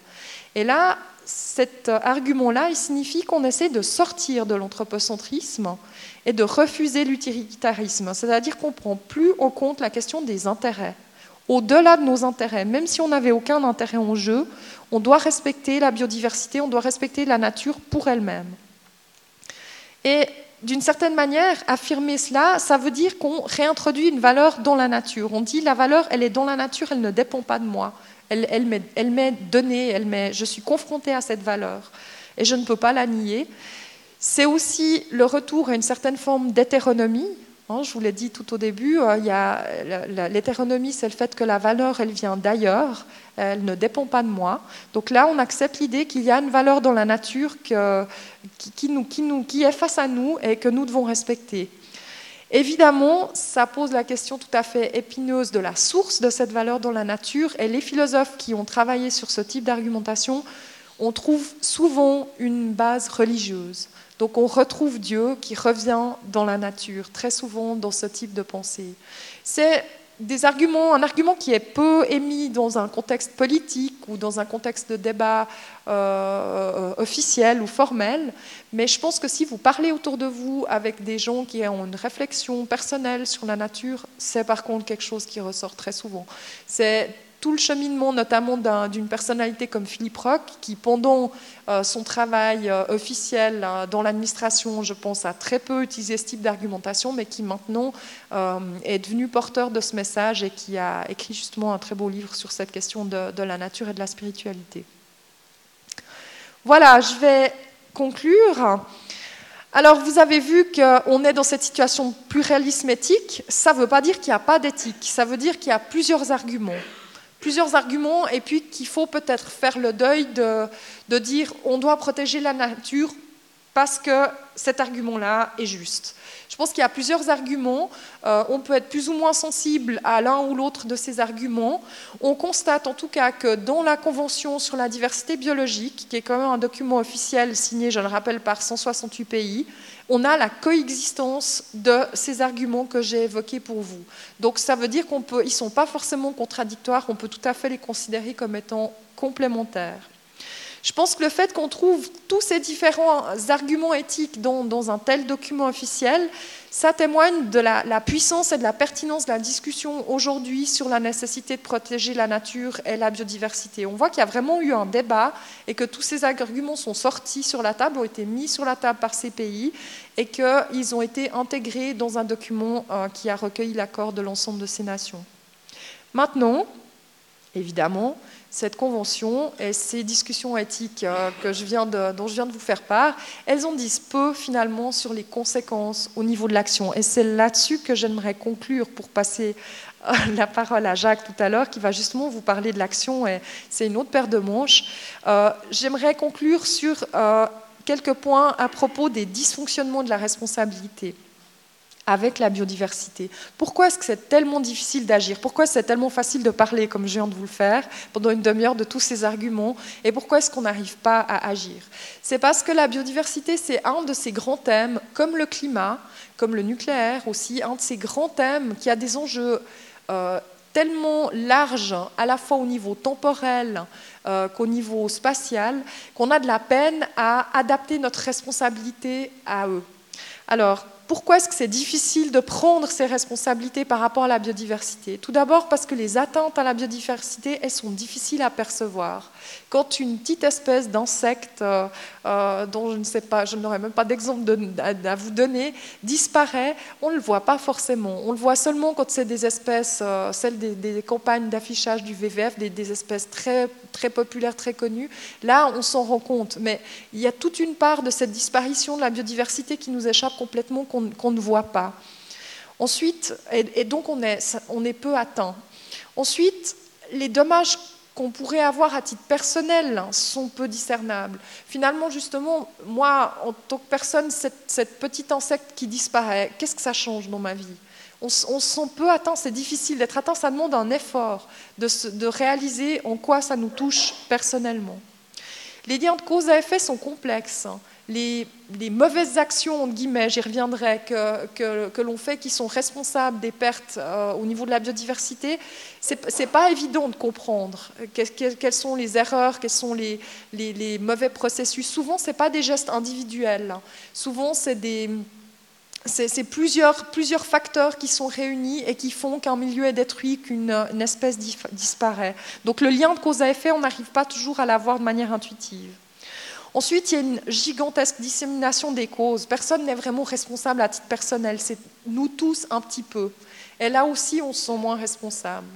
Et là, cet argument-là, il signifie qu'on essaie de sortir de l'anthropocentrisme et de refuser l'utilitarisme, c'est-à-dire qu'on prend plus en compte la question des intérêts. Au-delà de nos intérêts, même si on n'avait aucun intérêt en jeu, on doit respecter la biodiversité, on doit respecter la nature pour elle-même. Et d'une certaine manière, affirmer cela, ça veut dire qu'on réintroduit une valeur dans la nature. On dit la valeur, elle est dans la nature, elle ne dépend pas de moi. Elle, m'est donnée, elle je suis confrontée à cette valeur et je ne peux pas la nier. C'est aussi le retour à une certaine forme d'hétéronomie. Hein, je vous l'ai dit tout au début, euh, l'hétéronomie, c'est le fait que la valeur, elle vient d'ailleurs, elle ne dépend pas de moi. Donc là, on accepte l'idée qu'il y a une valeur dans la nature qui est face à nous et que nous devons respecter. Évidemment, ça pose la question tout à fait épineuse de la source de cette valeur dans la nature, et les philosophes qui ont travaillé sur ce type d'argumentation, on trouve souvent une base religieuse. Donc on retrouve Dieu qui revient dans la nature, très souvent dans ce type de pensée. C'est des arguments, un argument qui est peu émis dans un contexte politique ou dans un contexte de débat euh, officiel ou formel, mais je pense que si vous parlez autour de vous avec des gens qui ont une réflexion personnelle sur la nature, c'est par contre quelque chose qui ressort très souvent. C'est tout le cheminement notamment d'une personnalité comme Philippe Roch, qui pendant euh, son travail euh, officiel euh, dans l'administration, je pense, a très peu utilisé ce type d'argumentation, mais qui maintenant est devenu porteur de ce message et qui a écrit justement un très beau livre sur cette question de, de la nature et de la spiritualité. Voilà, je vais conclure. Alors, vous avez vu qu'on est dans cette situation pluralisme éthique. Ça ne veut pas dire qu'il n'y a pas d'éthique. Ça veut dire qu'il y a plusieurs arguments plusieurs arguments et puis qu'il faut peut-être faire le deuil de, de, dire on doit protéger la nature parce que cet argument-là est juste. Je pense qu'il y a plusieurs arguments. Euh, on peut être plus ou moins sensible à l'un ou l'autre de ces arguments. On constate en tout cas que dans la Convention sur la diversité biologique, qui est quand même un document officiel signé, je le rappelle, par 168 pays, on a la coexistence de ces arguments que j'ai évoqués pour vous. Donc ça veut dire qu'ils ne sont pas forcément contradictoires, on peut tout à fait les considérer comme étant complémentaires. Je pense que le fait qu'on trouve tous ces différents arguments éthiques dans, un tel document officiel, ça témoigne de la, puissance et de la pertinence de la discussion aujourd'hui sur la nécessité de protéger la nature et la biodiversité. On voit qu'il y a vraiment eu un débat et que tous ces arguments sont sortis sur la table, ont été mis sur la table par ces pays et qu'ils ont été intégrés dans un document euh, qui a recueilli l'accord de l'ensemble de ces nations. Maintenant, évidemment, cette convention et ces discussions éthiques euh, que je viens dont je viens de vous faire part, elles en disent peu finalement sur les conséquences au niveau de l'action. Et c'est là-dessus que j'aimerais conclure pour passer euh, la parole à Jacques tout à l'heure, qui va justement vous parler de l'action, et c'est une autre paire de manches. Euh, j'aimerais conclure sur quelques points à propos des dysfonctionnements de la responsabilité avec la biodiversité. Pourquoi est-ce que c'est tellement difficile d'agir? Pourquoi c'est tellement facile de parler, comme je viens de vous le faire, pendant une demi-heure de tous ces arguments? Et pourquoi est-ce qu'on n'arrive pas à agir? C'est parce que la biodiversité, c'est un de ces grands thèmes, comme le climat, comme le nucléaire aussi, un de ces grands thèmes qui a des enjeux euh, tellement larges, à la fois au niveau temporel euh, qu'au niveau spatial, qu'on a de la peine à adapter notre responsabilité à eux. Alors, pourquoi est-ce que c'est difficile de prendre ces responsabilités par rapport à la biodiversité? Tout d'abord parce que les attentes à la biodiversité, elles sont difficiles à percevoir. Quand une petite espèce d'insecte, euh, euh, dont je ne sais pas, je n'aurais même pas d'exemple à, vous donner, disparaît, on ne le voit pas forcément. On le voit seulement quand c'est des espèces, euh, celles des, campagnes d'affichage du VVF, des, espèces très, très populaires, très connues. Là, on s'en rend compte. Mais il y a toute une part de cette disparition de la biodiversité qui nous échappe complètement, qu'on ne voit pas. Ensuite, et, donc on est, on est peu atteint. Ensuite, les dommages qu'on pourrait avoir à titre personnel sont peu discernables. Finalement, justement, moi, en tant que personne, cette, petite insecte qui disparaît, qu'est-ce que ça change dans ma vie? On, on se sent peu atteint, c'est difficile d'être atteint, ça demande un effort de, de réaliser en quoi ça nous touche personnellement. Les liens de cause à effet sont complexes les, mauvaises actions, entre guillemets, j'y reviendrai, que, l'on fait, qui sont responsables des pertes euh, au niveau de la biodiversité, ce n'est pas évident de comprendre quelles sont les erreurs, quels sont les, mauvais processus. Souvent, ce n'est pas des gestes individuels. Souvent, c'est plusieurs, plusieurs, facteurs qui sont réunis et qui font qu'un milieu est détruit, qu'une espèce disparaît. Donc le lien de cause à effet, on n'arrive pas toujours à l'avoir de manière intuitive. Ensuite, il y a une gigantesque dissémination des causes. Personne n'est vraiment responsable à titre personnel, c'est nous tous un petit peu. Et là aussi, on se sent moins responsable.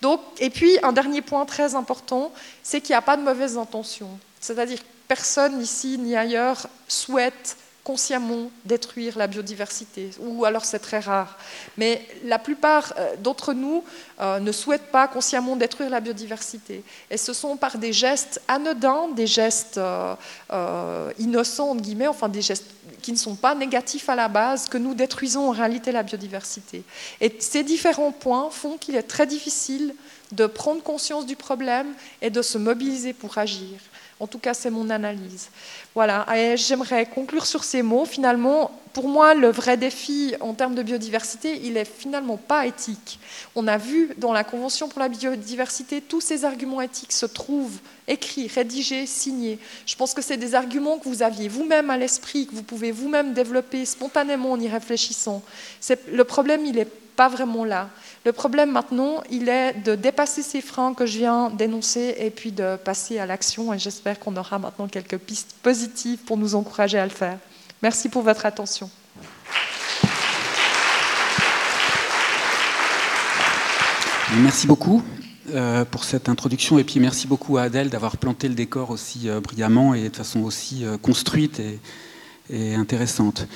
Donc, et puis, un dernier point très important, c'est qu'il n'y a pas de mauvaises intentions. C'est-à-dire que personne ici ni ailleurs souhaite consciemment détruire la biodiversité, ou alors c'est très rare. Mais la plupart euh, d'entre nous euh, ne souhaitent pas consciemment détruire la biodiversité. Et ce sont par des gestes anodins, des gestes euh, innocents, entre guillemets, enfin des gestes qui ne sont pas négatifs à la base, que nous détruisons en réalité la biodiversité. Et ces différents points font qu'il est très difficile de prendre conscience du problème et de se mobiliser pour agir. En tout cas, c'est mon analyse. Voilà, j'aimerais conclure sur ces mots. Finalement, pour moi, le vrai défi en termes de biodiversité, il n'est finalement pas éthique. On a vu dans la Convention pour la biodiversité, tous ces arguments éthiques se trouvent écrits, rédigés, signés. Je pense que c'est des arguments que vous aviez vous-même à l'esprit, que vous pouvez vous-même développer spontanément en y réfléchissant. Le problème, il n'est pas vraiment là. Le problème maintenant, il est de dépasser ces freins que je viens d'énoncer et puis de passer à l'action. Et j'espère qu'on aura maintenant quelques pistes positives pour nous encourager à le faire. Merci pour votre attention. Merci beaucoup euh, pour cette introduction et puis merci beaucoup à Adèle d'avoir planté le décor aussi euh, brillamment et de façon aussi euh, construite et intéressante.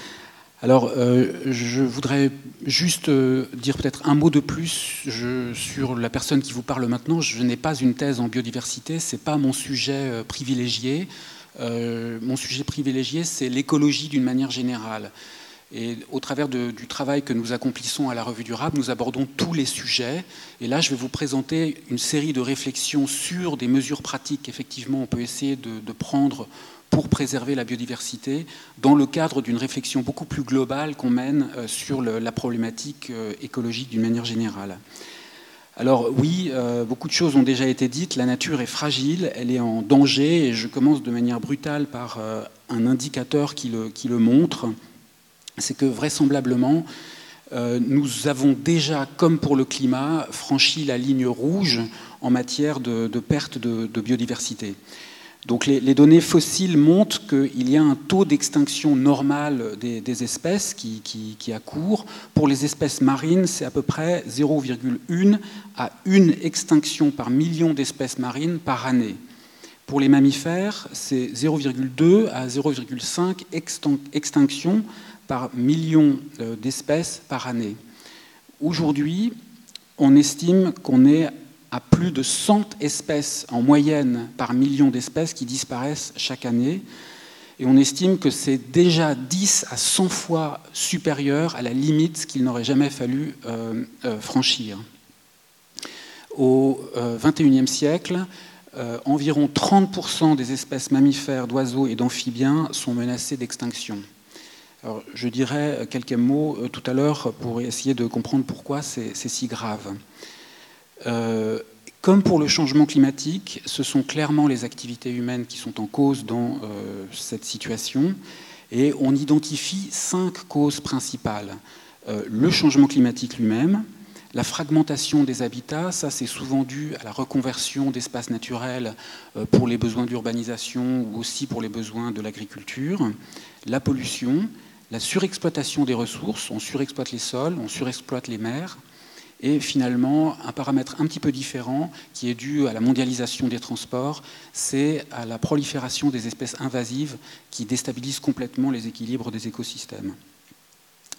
Alors, euh, je voudrais juste euh, dire peut-être un mot de plus sur la personne qui vous parle maintenant. Je n'ai pas une thèse en biodiversité, ce n'est pas mon sujet euh, privilégié. mon sujet privilégié, c'est l'écologie d'une manière générale. Et au travers du travail que nous accomplissons à la Revue Durable, nous abordons tous les sujets. Et là, je vais vous présenter une série de réflexions sur des mesures pratiques qu'effectivement on peut essayer de, de prendre pour préserver la biodiversité dans le cadre d'une réflexion beaucoup plus globale qu'on mène euh, sur la problématique euh, écologique d'une manière générale. Alors oui, euh, beaucoup de choses ont déjà été dites. La nature est fragile, elle est en danger, et je commence de manière brutale par un indicateur qui le, montre. C'est que vraisemblablement, nous avons déjà, comme pour le climat, franchi la ligne rouge en matière de, perte de, biodiversité. Donc les, données fossiles montrent qu'il y a un taux d'extinction normal des, espèces qui, accourt. Pour les espèces marines, c'est à peu près 0,1 à 1 extinction par million d'espèces marines par année. Pour les mammifères, c'est 0,2 à 0,5 extinctions par million euh, d'espèces par année. Aujourd'hui, on estime qu'on est à plus de 100 espèces en moyenne par million d'espèces qui disparaissent chaque année. Et on estime que c'est déjà 10 à 100 fois supérieur à la limite qu'il n'aurait jamais fallu euh, euh, franchir. Au XXIe euh, siècle, environ 30% des espèces mammifères, d'oiseaux et d'amphibiens sont menacées d'extinction. je dirais quelques mots tout à l'heure pour essayer de comprendre pourquoi c'est si grave. Euh, comme pour le changement climatique, ce sont clairement les activités humaines qui sont en cause dans euh, cette situation. Et on identifie cinq causes principales. Euh, le changement climatique lui-même, la fragmentation des habitats, ça c'est souvent dû à la reconversion d'espaces naturels pour les besoins d'urbanisation ou aussi pour les besoins de l'agriculture, la pollution, la surexploitation des ressources, on surexploite les sols, on surexploite les mers, et finalement, un paramètre un petit peu différent, qui est dû à la mondialisation des transports, c'est à la prolifération des espèces invasives qui déstabilisent complètement les équilibres des écosystèmes.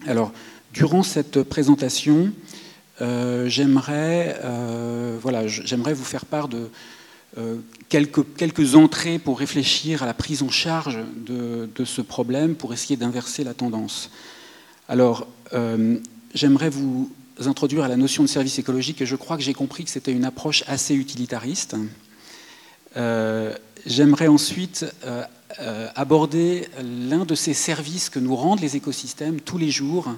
Alors, durant cette présentation, euh, j'aimerais euh, voilà, vous faire part de euh, quelques, quelques, entrées pour réfléchir à la prise en charge de ce problème, pour essayer d'inverser la tendance. Alors, j'aimerais vous introduire à la notion de service écologique et je crois que j'ai compris que c'était une approche assez utilitariste. Euh, j'aimerais ensuite euh, euh, aborder l'un de ces services que nous rendent les écosystèmes tous les jours,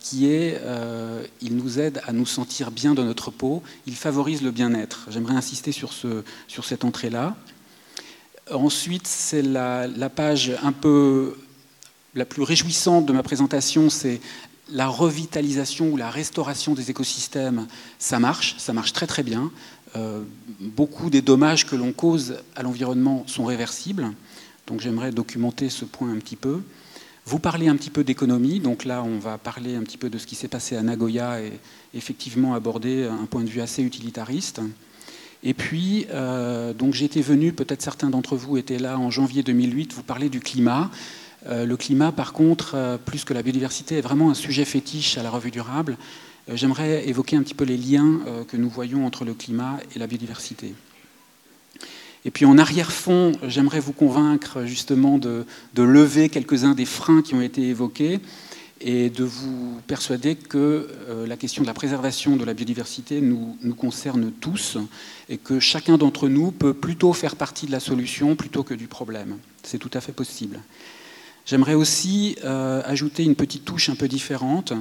qui est, ils nous aident à nous sentir bien dans notre peau, ils favorisent le bien-être. J'aimerais insister sur, ce, sur cette entrée-là. Ensuite, c'est la, la page un peu la plus réjouissante de ma présentation, c'est la revitalisation ou la restauration des écosystèmes, ça marche, ça marche très très bien. Euh, beaucoup des dommages que l'on cause à l'environnement sont réversibles. Donc j'aimerais documenter ce point un petit peu. Vous parlez un petit peu d'économie, donc là on va parler un petit peu de ce qui s'est passé à Nagoya et effectivement aborder un point de vue assez utilitariste. Et puis, euh, donc j'étais venu, peut-être certains d'entre vous étaient là en janvier 2008, vous parler du climat. Euh, le climat, par contre, euh, plus que la biodiversité, est vraiment un sujet fétiche à la revue durable. Euh, j'aimerais évoquer un petit peu les liens que nous voyons entre le climat et la biodiversité. Et puis en arrière-fond, j'aimerais vous convaincre justement de, lever quelques-uns des freins qui ont été évoqués et de vous persuader que la question de la préservation de la biodiversité nous, nous concerne tous et que chacun d'entre nous peut plutôt faire partie de la solution plutôt que du problème. C'est tout à fait possible. J'aimerais aussi euh, ajouter une petite touche un peu différente.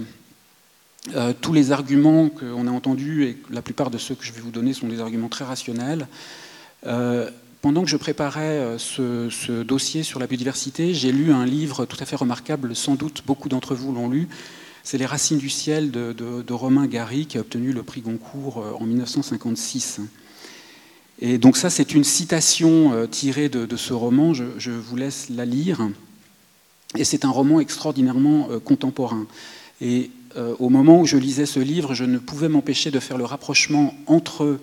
Euh, tous les arguments qu'on a entendus, et la plupart de ceux que je vais vous donner sont des arguments très rationnels. Euh, pendant que je préparais ce, dossier sur la biodiversité, j'ai lu un livre tout à fait remarquable, sans doute beaucoup d'entre vous l'ont lu. C'est Les Racines du ciel de, Romain Gary, qui a obtenu le prix Goncourt en 1956. Et donc ça, c'est une citation tirée de, ce roman, je, je vous laisse la lire. Et c'est un roman extraordinairement euh, contemporain. Et euh, au moment où je lisais ce livre, je ne pouvais m'empêcher de faire le rapprochement entre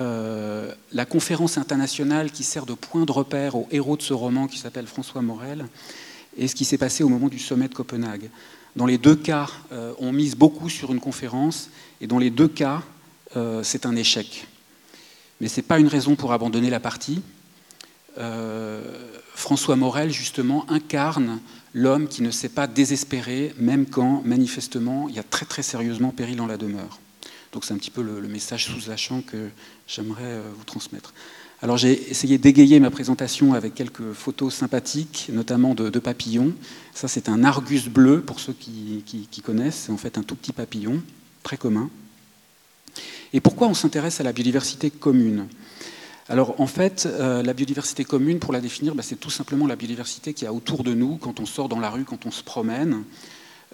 euh, la conférence internationale qui sert de point de repère au héros de ce roman qui s'appelle François Morel et ce qui s'est passé au moment du sommet de Copenhague. Dans les deux cas, on mise beaucoup sur une conférence et dans les deux cas, c'est un échec. Mais ce n'est pas une raison pour abandonner la partie. François Morel, justement, incarne l'homme qui ne s'est pas désespéré, même quand, manifestement, il y a très très sérieusement péril dans la demeure. Donc c'est un petit peu le, message sous-achant que j'aimerais euh, vous transmettre. Alors j'ai essayé d'égayer ma présentation avec quelques photos sympathiques, notamment de, papillons. Ça c'est un argus bleu, pour ceux qui, qui connaissent, c'est en fait un tout petit papillon, très commun. Et pourquoi on s'intéresse à la biodiversité commune? Alors en fait, euh, la biodiversité commune, pour la définir, bah, c'est tout simplement la biodiversité qui a autour de nous quand on sort dans la rue, quand on se promène.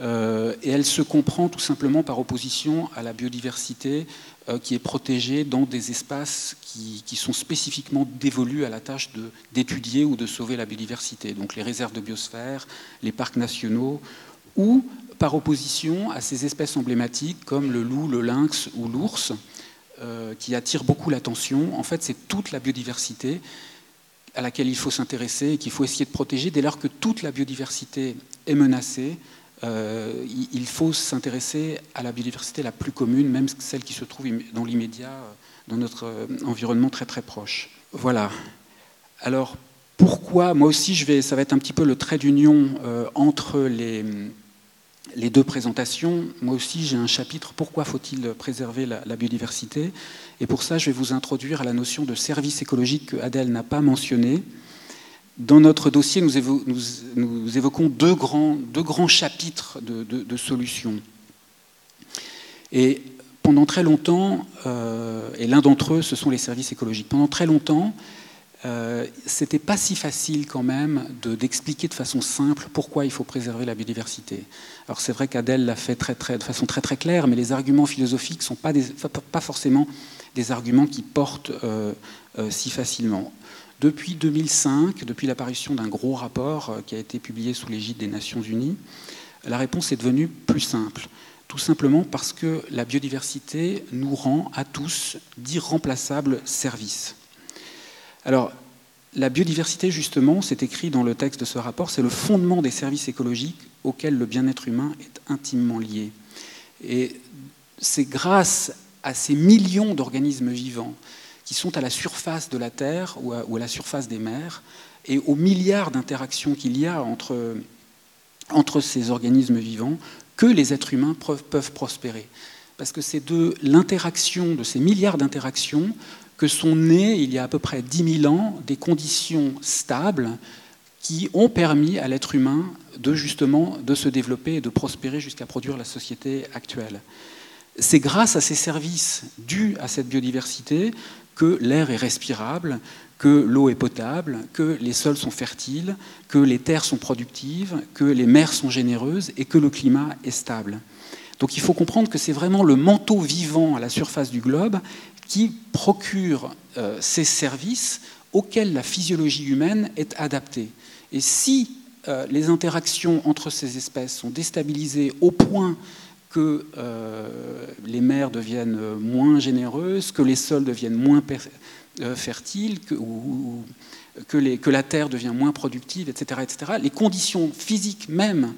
Euh, et elle se comprend tout simplement par opposition à la biodiversité euh, qui est protégée dans des espaces qui, qui sont spécifiquement dévolus à la tâche d'étudier ou de sauver la biodiversité, donc les réserves de biosphère, les parcs nationaux, ou par opposition à ces espèces emblématiques comme le loup, le lynx ou l'ours, euh, qui attire beaucoup l'attention. En fait, c'est toute la biodiversité à laquelle il faut s'intéresser et qu'il faut essayer de protéger. Dès lors que toute la biodiversité est menacée, euh, il faut s'intéresser à la biodiversité la plus commune, même celle qui se trouve dans l'immédiat, euh, dans notre environnement très très proche. Voilà. Alors, pourquoi? Moi aussi, je vais, ça va être un petit peu le trait d'union entre les les deux présentations. Moi aussi, j'ai un chapitre Pourquoi faut-il préserver la, biodiversité? Et pour ça, je vais vous introduire à la notion de service écologique que Adèle n'a pas mentionné. Dans notre dossier, nous, évoquons deux grands, chapitres de, solutions. Et pendant très longtemps, euh, et l'un d'entre eux, ce sont les services écologiques. Pendant très longtemps, euh, c'était pas si facile quand même d'expliquer de, façon simple pourquoi il faut préserver la biodiversité. Alors c'est vrai qu'Adèle l'a fait de façon très très claire, mais les arguments philosophiques ne sont pas, pas, forcément des arguments qui portent euh, euh, si facilement. Depuis 2005, depuis l'apparition d'un gros rapport qui a été publié sous l'égide des Nations Unies, la réponse est devenue plus simple. Tout simplement parce que la biodiversité nous rend à tous d'irremplaçables services. Alors, la biodiversité, justement, c'est écrit dans le texte de ce rapport, c'est le fondement des services écologiques auxquels le bien-être humain est intimement lié. Et c'est grâce à ces millions d'organismes vivants qui sont à la surface de la Terre ou à, la surface des mers, et aux milliards d'interactions qu'il y a entre, entre ces organismes vivants, que les êtres humains peuvent prospérer. Parce que c'est de l'interaction, de ces milliards d'interactions, que sont nées, il y a à peu près 10 000 ans, des conditions stables qui ont permis à l'être humain de justement de se développer et de prospérer jusqu'à produire la société actuelle. C'est grâce à ces services dus à cette biodiversité que l'air est respirable, que l'eau est potable, que les sols sont fertiles, que les terres sont productives, que les mers sont généreuses et que le climat est stable. Donc il faut comprendre que c'est vraiment le manteau vivant à la surface du globe qui procure euh, ces services auxquels la physiologie humaine est adaptée. Et si euh, les interactions entre ces espèces sont déstabilisées au point que euh, les mers deviennent moins généreuses, que les sols deviennent moins fertiles, que, ou, que, la terre devient moins productive, etc., etc., les conditions physiques même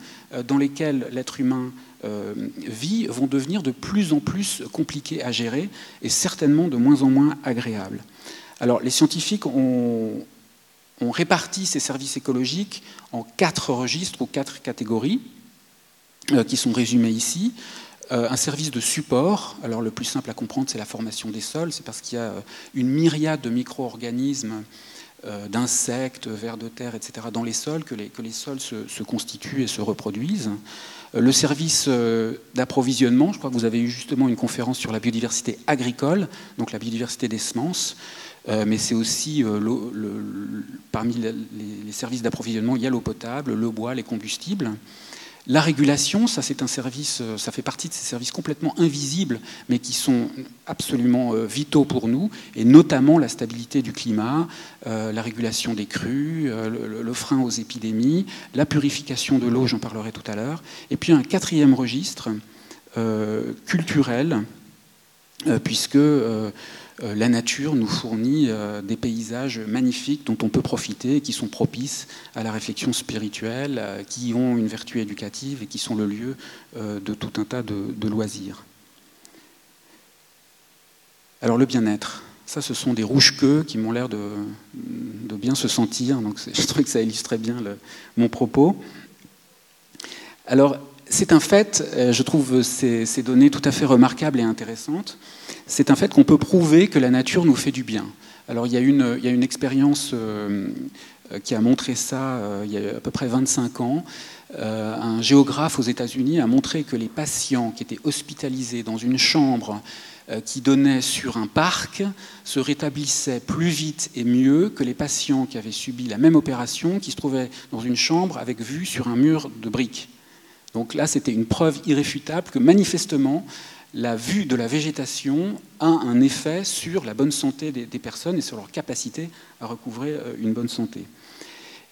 dans lesquelles l'être humain euh, vie vont devenir de plus en plus compliquées à gérer et certainement de moins en moins agréables. Alors les scientifiques ont, réparti ces services écologiques en quatre registres ou quatre catégories euh, qui sont résumées ici. Euh, un service de support, alors le plus simple à comprendre c'est la formation des sols, c'est parce qu'il y a une myriade de micro-organismes d'insectes, vers de terre, etc., dans les sols, que les, sols se, constituent et se reproduisent. Euh, le service euh, d'approvisionnement, je crois que vous avez eu justement une conférence sur la biodiversité agricole, donc la biodiversité des semences, euh, mais c'est aussi parmi les, services d'approvisionnement, il y a l'eau potable, le bois, les combustibles. La régulation, ça c'est un service, ça fait partie de ces services complètement invisibles, mais qui sont absolument vitaux pour nous, et notamment la stabilité du climat, la régulation des crues, le, frein aux épidémies, la purification de l'eau, j'en parlerai tout à l'heure, et puis un quatrième registre culturel, puisque euh, la nature nous fournit euh, des paysages magnifiques dont on peut profiter qui sont propices à la réflexion spirituelle, euh, qui ont une vertu éducative et qui sont le lieu de tout un tas de, loisirs. Alors le bien-être, ça ce sont des rouges-queues qui m'ont l'air de, bien se sentir, donc je trouve que ça illustrait bien mon propos. Alors c'est un fait, je trouve ces données tout à fait remarquables et intéressantes c'est un fait qu'on peut prouver que la nature nous fait du bien. Alors il y a une, expérience euh, qui a montré ça euh, il y a à peu près 25 ans. un géographe aux États-Unis a montré que les patients qui étaient hospitalisés dans une chambre qui donnait sur un parc se rétablissaient plus vite et mieux que les patients qui avaient subi la même opération, qui se trouvaient dans une chambre avec vue sur un mur de briques. Donc là, c'était une preuve irréfutable que manifestement, la vue de la végétation a un effet sur la bonne santé des, personnes et sur leur capacité à recouvrer euh, une bonne santé.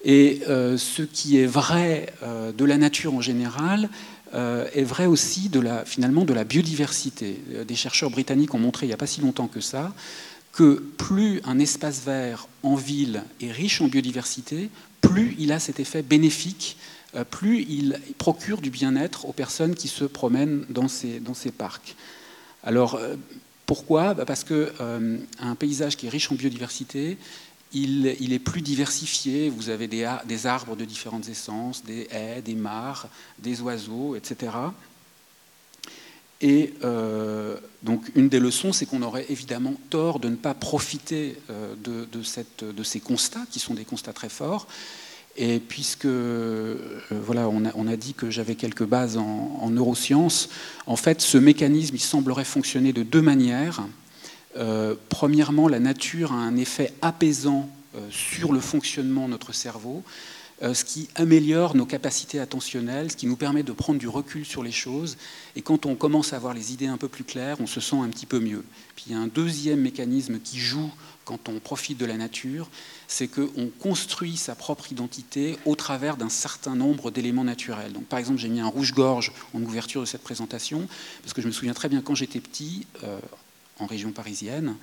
Et euh, ce qui est vrai euh, de la nature en général est vrai aussi de la, finalement de la biodiversité. Des chercheurs britanniques ont montré il n'y a pas si longtemps que ça que plus un espace vert en ville est riche en biodiversité, plus il a cet effet bénéfique plus il procure du bien-être aux personnes qui se promènent dans ces, dans ces parcs. Alors, euh, pourquoi? Bah, Parce qu'un euh, paysage qui est riche en biodiversité, il, est plus diversifié. Vous avez des, des, arbres de différentes essences, des haies, des mares, des oiseaux, etc. Et donc, une des leçons, c'est qu'on aurait évidemment tort de ne pas profiter de, de, ces constats, qui sont des constats très forts, et puisque euh, voilà, on a, dit que j'avais quelques bases en, neurosciences, en fait, ce mécanisme, il semblerait fonctionner de deux manières. Euh, premièrement, la nature a un effet apaisant euh, sur le fonctionnement de notre cerveau, ce qui améliore nos capacités attentionnelles, ce qui nous permet de prendre du recul sur les choses. Et quand on commence à avoir les idées un peu plus claires, on se sent un petit peu mieux. Puis il y a un deuxième mécanisme qui joue quand on profite de la nature, c'est qu'on construit sa propre identité au travers d'un certain nombre d'éléments naturels. Par exemple, j'ai mis un rouge-gorge en ouverture de cette présentation, parce que je me souviens très bien quand j'étais petit, euh, en région parisienne,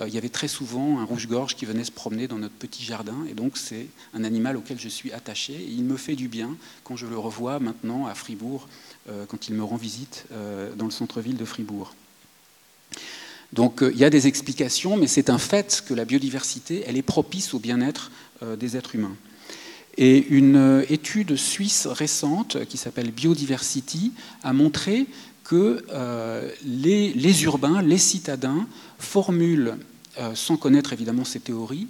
euh, il y avait très souvent un rouge-gorge qui venait se promener dans notre petit jardin, et donc c'est un animal auquel je suis attaché, et il me fait du bien quand je le revois maintenant à Fribourg, euh, quand il me rend visite dans le centre-ville de Fribourg. Donc euh, il y a des explications, mais c'est un fait que la biodiversité, elle est propice au bien-être euh, des êtres humains. Et une euh, étude suisse récente qui s'appelle Biodiversity a montré que les, urbains, les citadins, formulent, sans connaître évidemment ces théories,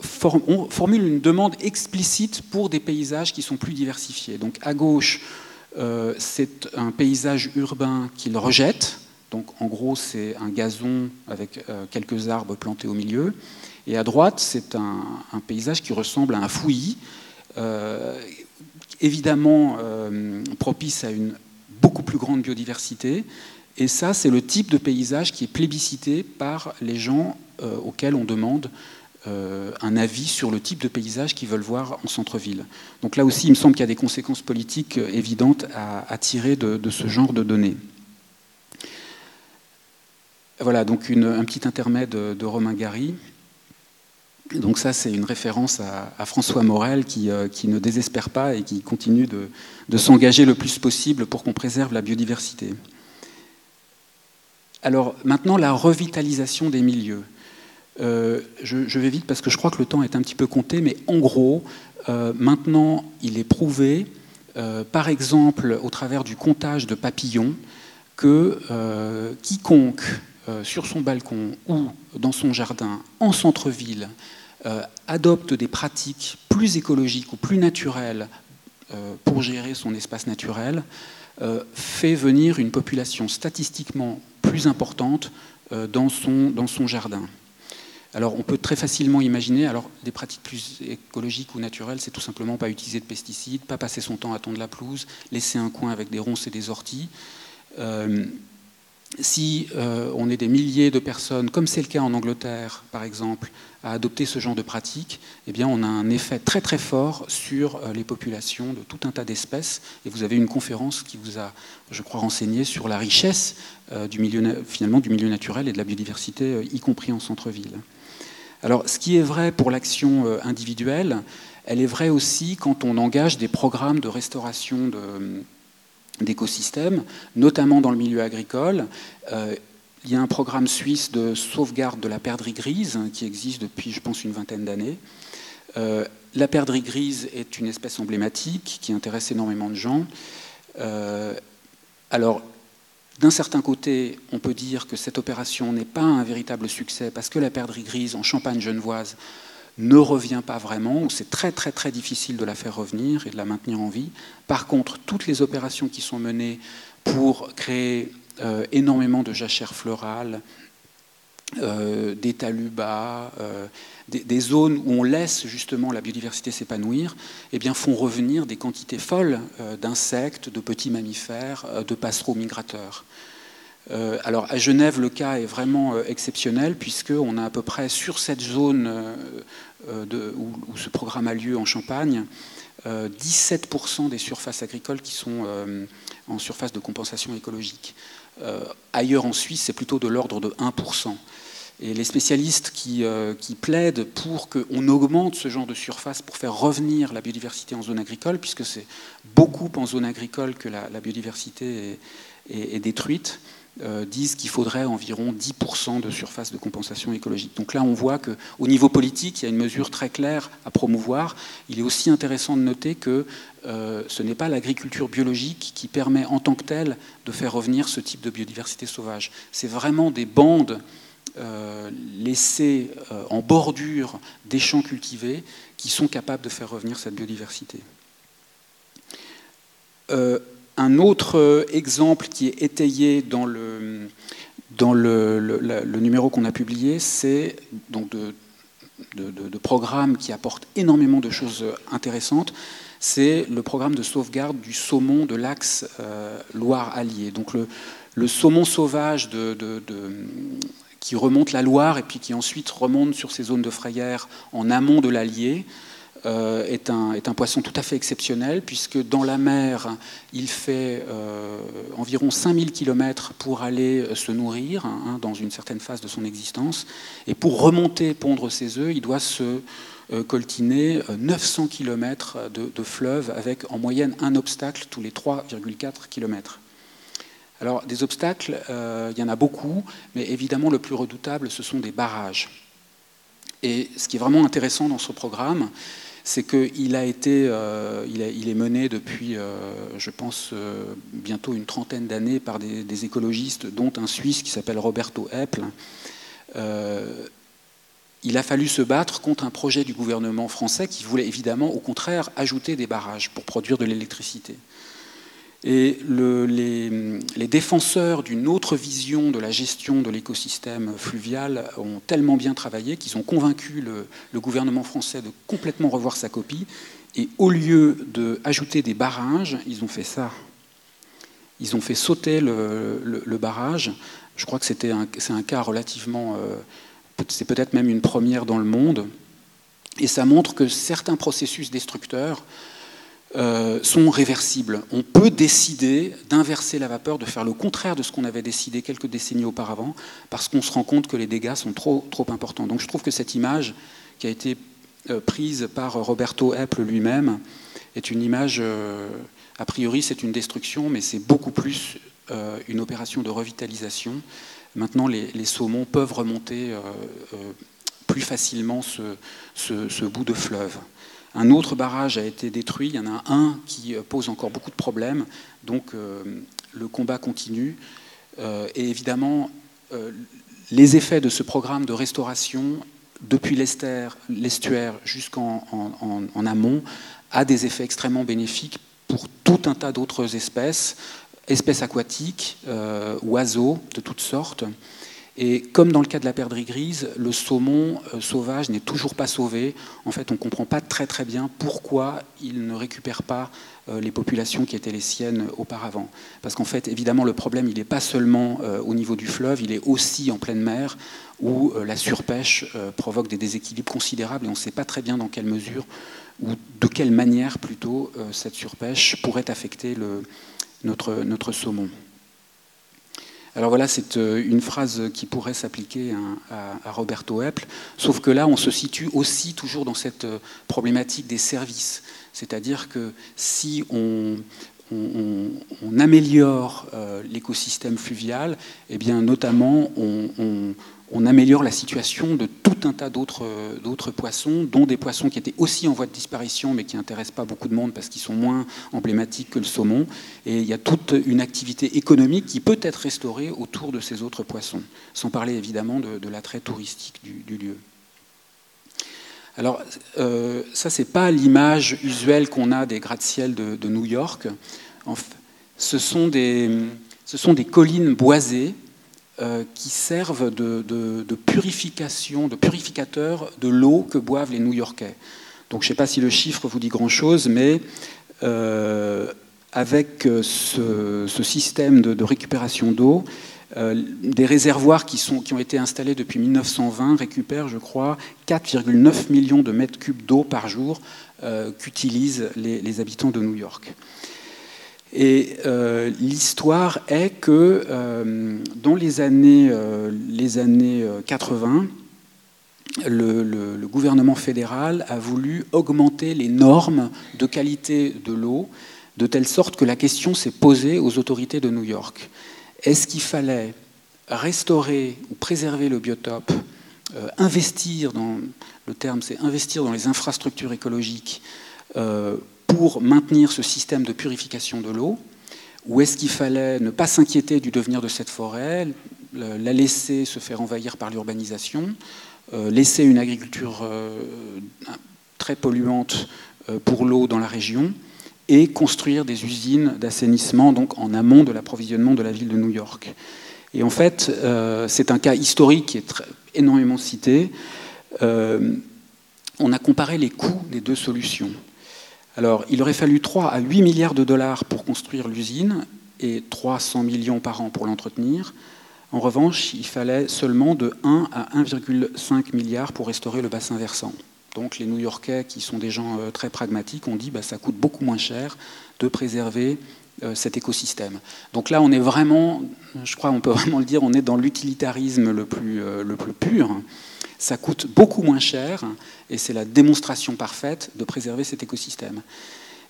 formulent une demande explicite pour des paysages qui sont plus diversifiés. Donc à gauche, c'est un paysage urbain qu'ils rejettent, donc en gros, c'est un gazon avec euh, quelques arbres plantés au milieu. Et à droite, c'est un, paysage qui ressemble à un fouillis, euh, évidemment euh, propice à une beaucoup plus grande biodiversité. Et ça, c'est le type de paysage qui est plébiscité par les gens auxquels on demande un avis sur le type de paysage qu'ils veulent voir en centre-ville. Donc là aussi, il me semble qu'il y a des conséquences politiques évidentes à, tirer de ce genre de données. Voilà, donc un petit intermède de Romain Gary. Donc ça, c'est une référence à, François Morel euh, qui, ne désespère pas et qui continue de, s'engager le plus possible pour qu'on préserve la biodiversité. Alors maintenant, la revitalisation des milieux. Euh, je, vais vite parce que je crois que le temps est un petit peu compté, mais en gros, euh, maintenant, il est prouvé, par exemple, au travers du comptage de papillons, que quiconque sur son balcon ou dans son jardin, en centre-ville, euh, adopte des pratiques plus écologiques ou plus naturelles euh, pour gérer son espace naturel, fait venir une population statistiquement plus importante dans, son, dans son jardin. Alors on peut très facilement imaginer, alors des pratiques plus écologiques ou naturelles, c'est tout simplement pas utiliser de pesticides, pas passer son temps à tondre la pelouse, laisser un coin avec des ronces et des orties si euh, on est des milliers de personnes, comme c'est le cas en Angleterre par exemple, à adopter ce genre de pratiques, eh bien on a un effet très très fort sur euh, les populations de tout un tas d'espèces. Et vous avez une conférence qui vous a, je crois, renseigné sur la richesse euh, du milieu, finalement, du milieu naturel et de la biodiversité, y compris en centre-ville. Alors, ce qui est vrai pour l'action individuelle, elle est vraie aussi quand on engage des programmes de restauration de d'écosystèmes, notamment dans le milieu agricole. Euh, il y a un programme suisse de sauvegarde de la perdrix grise hein, qui existe depuis, je pense, une vingtaine d'années. Euh, la perdrix grise est une espèce emblématique qui intéresse énormément de gens. Euh, alors, d'un certain côté, on peut dire que cette opération n'est pas un véritable succès parce que la perdrix grise en Champagne genevoise ne revient pas vraiment, ou c'est très très très difficile de la faire revenir et de la maintenir en vie. Par contre, toutes les opérations qui sont menées pour créer euh, énormément de jachères florales, euh, des talus bas, euh, des, zones où on laisse justement la biodiversité s'épanouir, eh bien font revenir des quantités folles d'insectes, de petits mammifères, de passereaux migrateurs. Alors à Genève, le cas est vraiment exceptionnel puisqu'on a à peu près sur cette zone où, ce programme a lieu en Champagne, 17% des surfaces agricoles qui sont en surface de compensation écologique. Euh, ailleurs en Suisse, c'est plutôt de l'ordre de 1%. Et les spécialistes qui, euh, plaident pour qu'on augmente ce genre de surface pour faire revenir la biodiversité en zone agricole, puisque c'est beaucoup en zone agricole que la, biodiversité est détruite, euh, disent qu'il faudrait environ 10% de surface de compensation écologique. Donc là, on voit qu'au niveau politique, il y a une mesure très claire à promouvoir. Il est aussi intéressant de noter que euh, ce n'est pas l'agriculture biologique qui permet en tant que telle de faire revenir ce type de biodiversité sauvage. C'est vraiment des bandes euh, laissées en bordure des champs cultivés qui sont capables de faire revenir cette biodiversité. Un autre euh, exemple qui est étayé dans le, dans le, numéro qu'on a publié, c'est donc de, de, programmes qui apportent énormément de choses intéressantes. C'est le programme de sauvegarde du saumon de l'axe euh, Loire-Allier. Donc le, saumon sauvage qui remonte la Loire et puis qui ensuite remonte sur ces zones de frayère en amont de l'Allier. Euh, est, un, est, un, poisson tout à fait exceptionnel, puisque dans la mer, il fait euh, environ 5000 km pour aller euh, se nourrir, hein, dans une certaine phase de son existence, et pour remonter, pondre ses œufs, il doit se coltiner 900 km de, de fleuve, avec en moyenne un obstacle tous les 3,4 km. Alors, des obstacles, il y en a beaucoup, mais évidemment, le plus redoutable, ce sont des barrages. Et ce qui est vraiment intéressant dans ce programme, c'est qu'il a été, euh, il, est mené depuis, euh, je pense, euh, bientôt une trentaine d'années par des, écologistes, dont un Suisse qui s'appelle Roberto Eppel. il a fallu se battre contre un projet du gouvernement français qui voulait évidemment, au contraire, ajouter des barrages pour produire de l'électricité. Et les, défenseurs d'une autre vision de la gestion de l'écosystème fluvial ont tellement bien travaillé qu'ils ont convaincu le, gouvernement français de complètement revoir sa copie. Et au lieu d'ajouter des barrages, ils ont fait ça. Ils ont fait sauter le, barrage. Je crois que c'est un, cas relativement... Euh, c'est peut-être même une première dans le monde. Et ça montre que certains processus destructeurs euh, sont réversibles. On peut décider d'inverser la vapeur, de faire le contraire de ce qu'on avait décidé quelques décennies auparavant, parce qu'on se rend compte que les dégâts sont trop, trop importants. Donc je trouve que cette image qui a été euh, prise par Roberto Eppel lui-même est une image, euh, a priori c'est une destruction, mais c'est beaucoup plus une opération de revitalisation. Maintenant, les, saumons peuvent remonter plus facilement ce bout de fleuve. Un autre barrage a été détruit, il y en a un qui pose encore beaucoup de problèmes, donc euh, le combat continue. Euh, et évidemment, euh, les effets de ce programme de restauration, depuis l'estuaire jusqu'en en, amont, a des effets extrêmement bénéfiques pour tout un tas d'autres espèces, espèces aquatiques, oiseaux de toutes sortes. Et comme dans le cas de la perdrix grise, le saumon euh, sauvage n'est toujours pas sauvé. En fait, on ne comprend pas très bien pourquoi il ne récupère pas euh, les populations qui étaient les siennes auparavant. Parce qu'en fait, évidemment, le problème, il n'est pas seulement euh, au niveau du fleuve, il est aussi en pleine mer, où la surpêche provoque des déséquilibres considérables et on ne sait pas très bien dans quelle mesure ou de quelle manière plutôt cette surpêche pourrait affecter notre saumon. Alors voilà, c'est euh, une phrase qui pourrait s'appliquer à, Roberto Eppel, sauf que là, on se situe aussi toujours dans cette euh, problématique des services. C'est-à-dire que si on, améliore euh, l'écosystème fluvial, eh bien, notamment, on, on améliore la situation de tout un tas d'autres poissons, dont des poissons qui étaient aussi en voie de disparition, mais qui n'intéressent pas beaucoup de monde parce qu'ils sont moins emblématiques que le saumon. Et il y a toute une activité économique qui peut être restaurée autour de ces autres poissons, sans parler évidemment de, l'attrait touristique du, lieu. Alors, euh, ça, c'est pas l'image usuelle qu'on a des gratte-ciel de, New York. ce, sont des, ce, sont des, collines boisées euh, qui servent de, de, purification, de purificateur de l'eau que boivent les New-Yorkais. Donc, je ne sais pas si le chiffre vous dit grand-chose, mais euh, avec ce, ce, système de, récupération d'eau, euh, des réservoirs qui, ont été installés depuis 1920 récupèrent, je crois, 4,9 millions de mètres cubes d'eau par jour euh, qu'utilisent les, habitants de New York. Et euh, l'histoire est que dans les années, les années 80, le, le, gouvernement fédéral a voulu augmenter les normes de qualité de l'eau, de telle sorte que la question s'est posée aux autorités de New York. Est-ce qu'il fallait restaurer ou préserver le biotope, euh, investir dans, le terme c'est investir dans les infrastructures écologiques euh, pour maintenir ce système de purification de l'eau Ou est-ce qu'il fallait ne pas s'inquiéter du devenir de cette forêt, la laisser se faire envahir par l'urbanisation, euh, laisser une agriculture très polluante pour l'eau dans la région et construire des usines d'assainissement donc en amont de l'approvisionnement de la ville de New York. Et en fait, euh, c'est un cas historique qui est énormément cité. Euh, on a comparé les coûts des deux solutions. Alors, il aurait fallu 3 à 8 milliards de dollars pour construire l'usine et 300 millions par an pour l'entretenir. En revanche, il fallait seulement de 1 à 1,5 milliard pour restaurer le bassin versant. Donc les New-Yorkais, qui sont des gens euh, très pragmatiques, ont dit bah, ça coûte beaucoup moins cher de préserver euh, cet écosystème. Donc là, on est vraiment, je crois on peut vraiment le dire, on est dans l'utilitarisme le plus, euh, le plus pur. Ça coûte beaucoup moins cher et c'est la démonstration parfaite de préserver cet écosystème.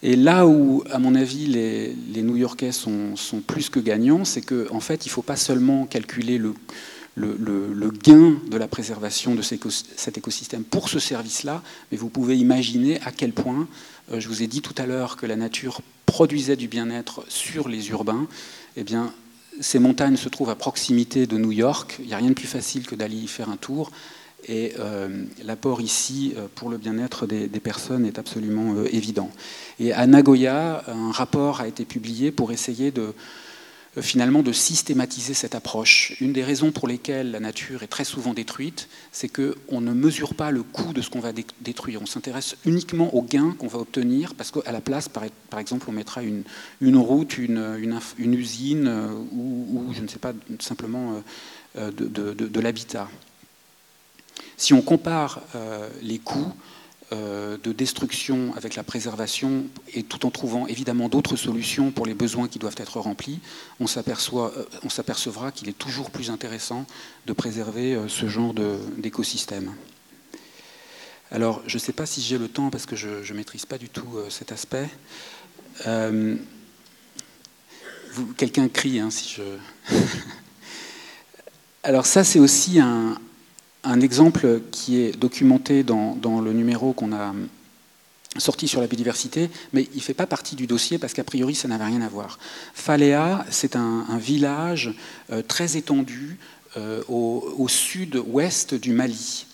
Et là où, à mon avis, les, New-Yorkais sont, sont, plus que gagnants, c'est qu'en en fait, il ne faut pas seulement calculer le, le, gain de la préservation de cet écosystème pour ce service-là, mais vous pouvez imaginer à quel point, euh, je vous ai dit tout à l'heure que la nature produisait du bien-être sur les urbains, eh bien, ces montagnes se trouvent à proximité de New York, il n'y a rien de plus facile que d'aller y faire un tour, et euh, l'apport ici euh, pour le bien-être des, personnes est absolument évident. Et à Nagoya, un rapport a été publié pour essayer de euh, finalement de systématiser cette approche. Une des raisons pour lesquelles la nature est très souvent détruite, c'est qu'on ne mesure pas le coût de ce qu'on va détruire. On s'intéresse uniquement aux gains qu'on va obtenir, parce qu'à la place, par, exemple, on mettra une, route, une, usine euh, ou, je ne sais pas, simplement euh, de l'habitat. Si on compare les coûts, euh, de destruction avec la préservation et tout en trouvant évidemment d'autres solutions pour les besoins qui doivent être remplis, on, euh, on s'apercevra qu'il est toujours plus intéressant de préserver euh, ce genre d'écosystème. Alors, je ne sais pas si j'ai le temps parce que je ne maîtrise pas du tout cet aspect. Quelqu'un crie hein, si je. Alors ça, c'est aussi un, un exemple qui est documenté dans, le numéro qu'on a sorti sur la biodiversité, mais il ne fait pas partie du dossier parce qu'a priori ça n'avait rien à voir. Faléa, c'est un, village euh, très étendu euh, au sud-ouest du Mali.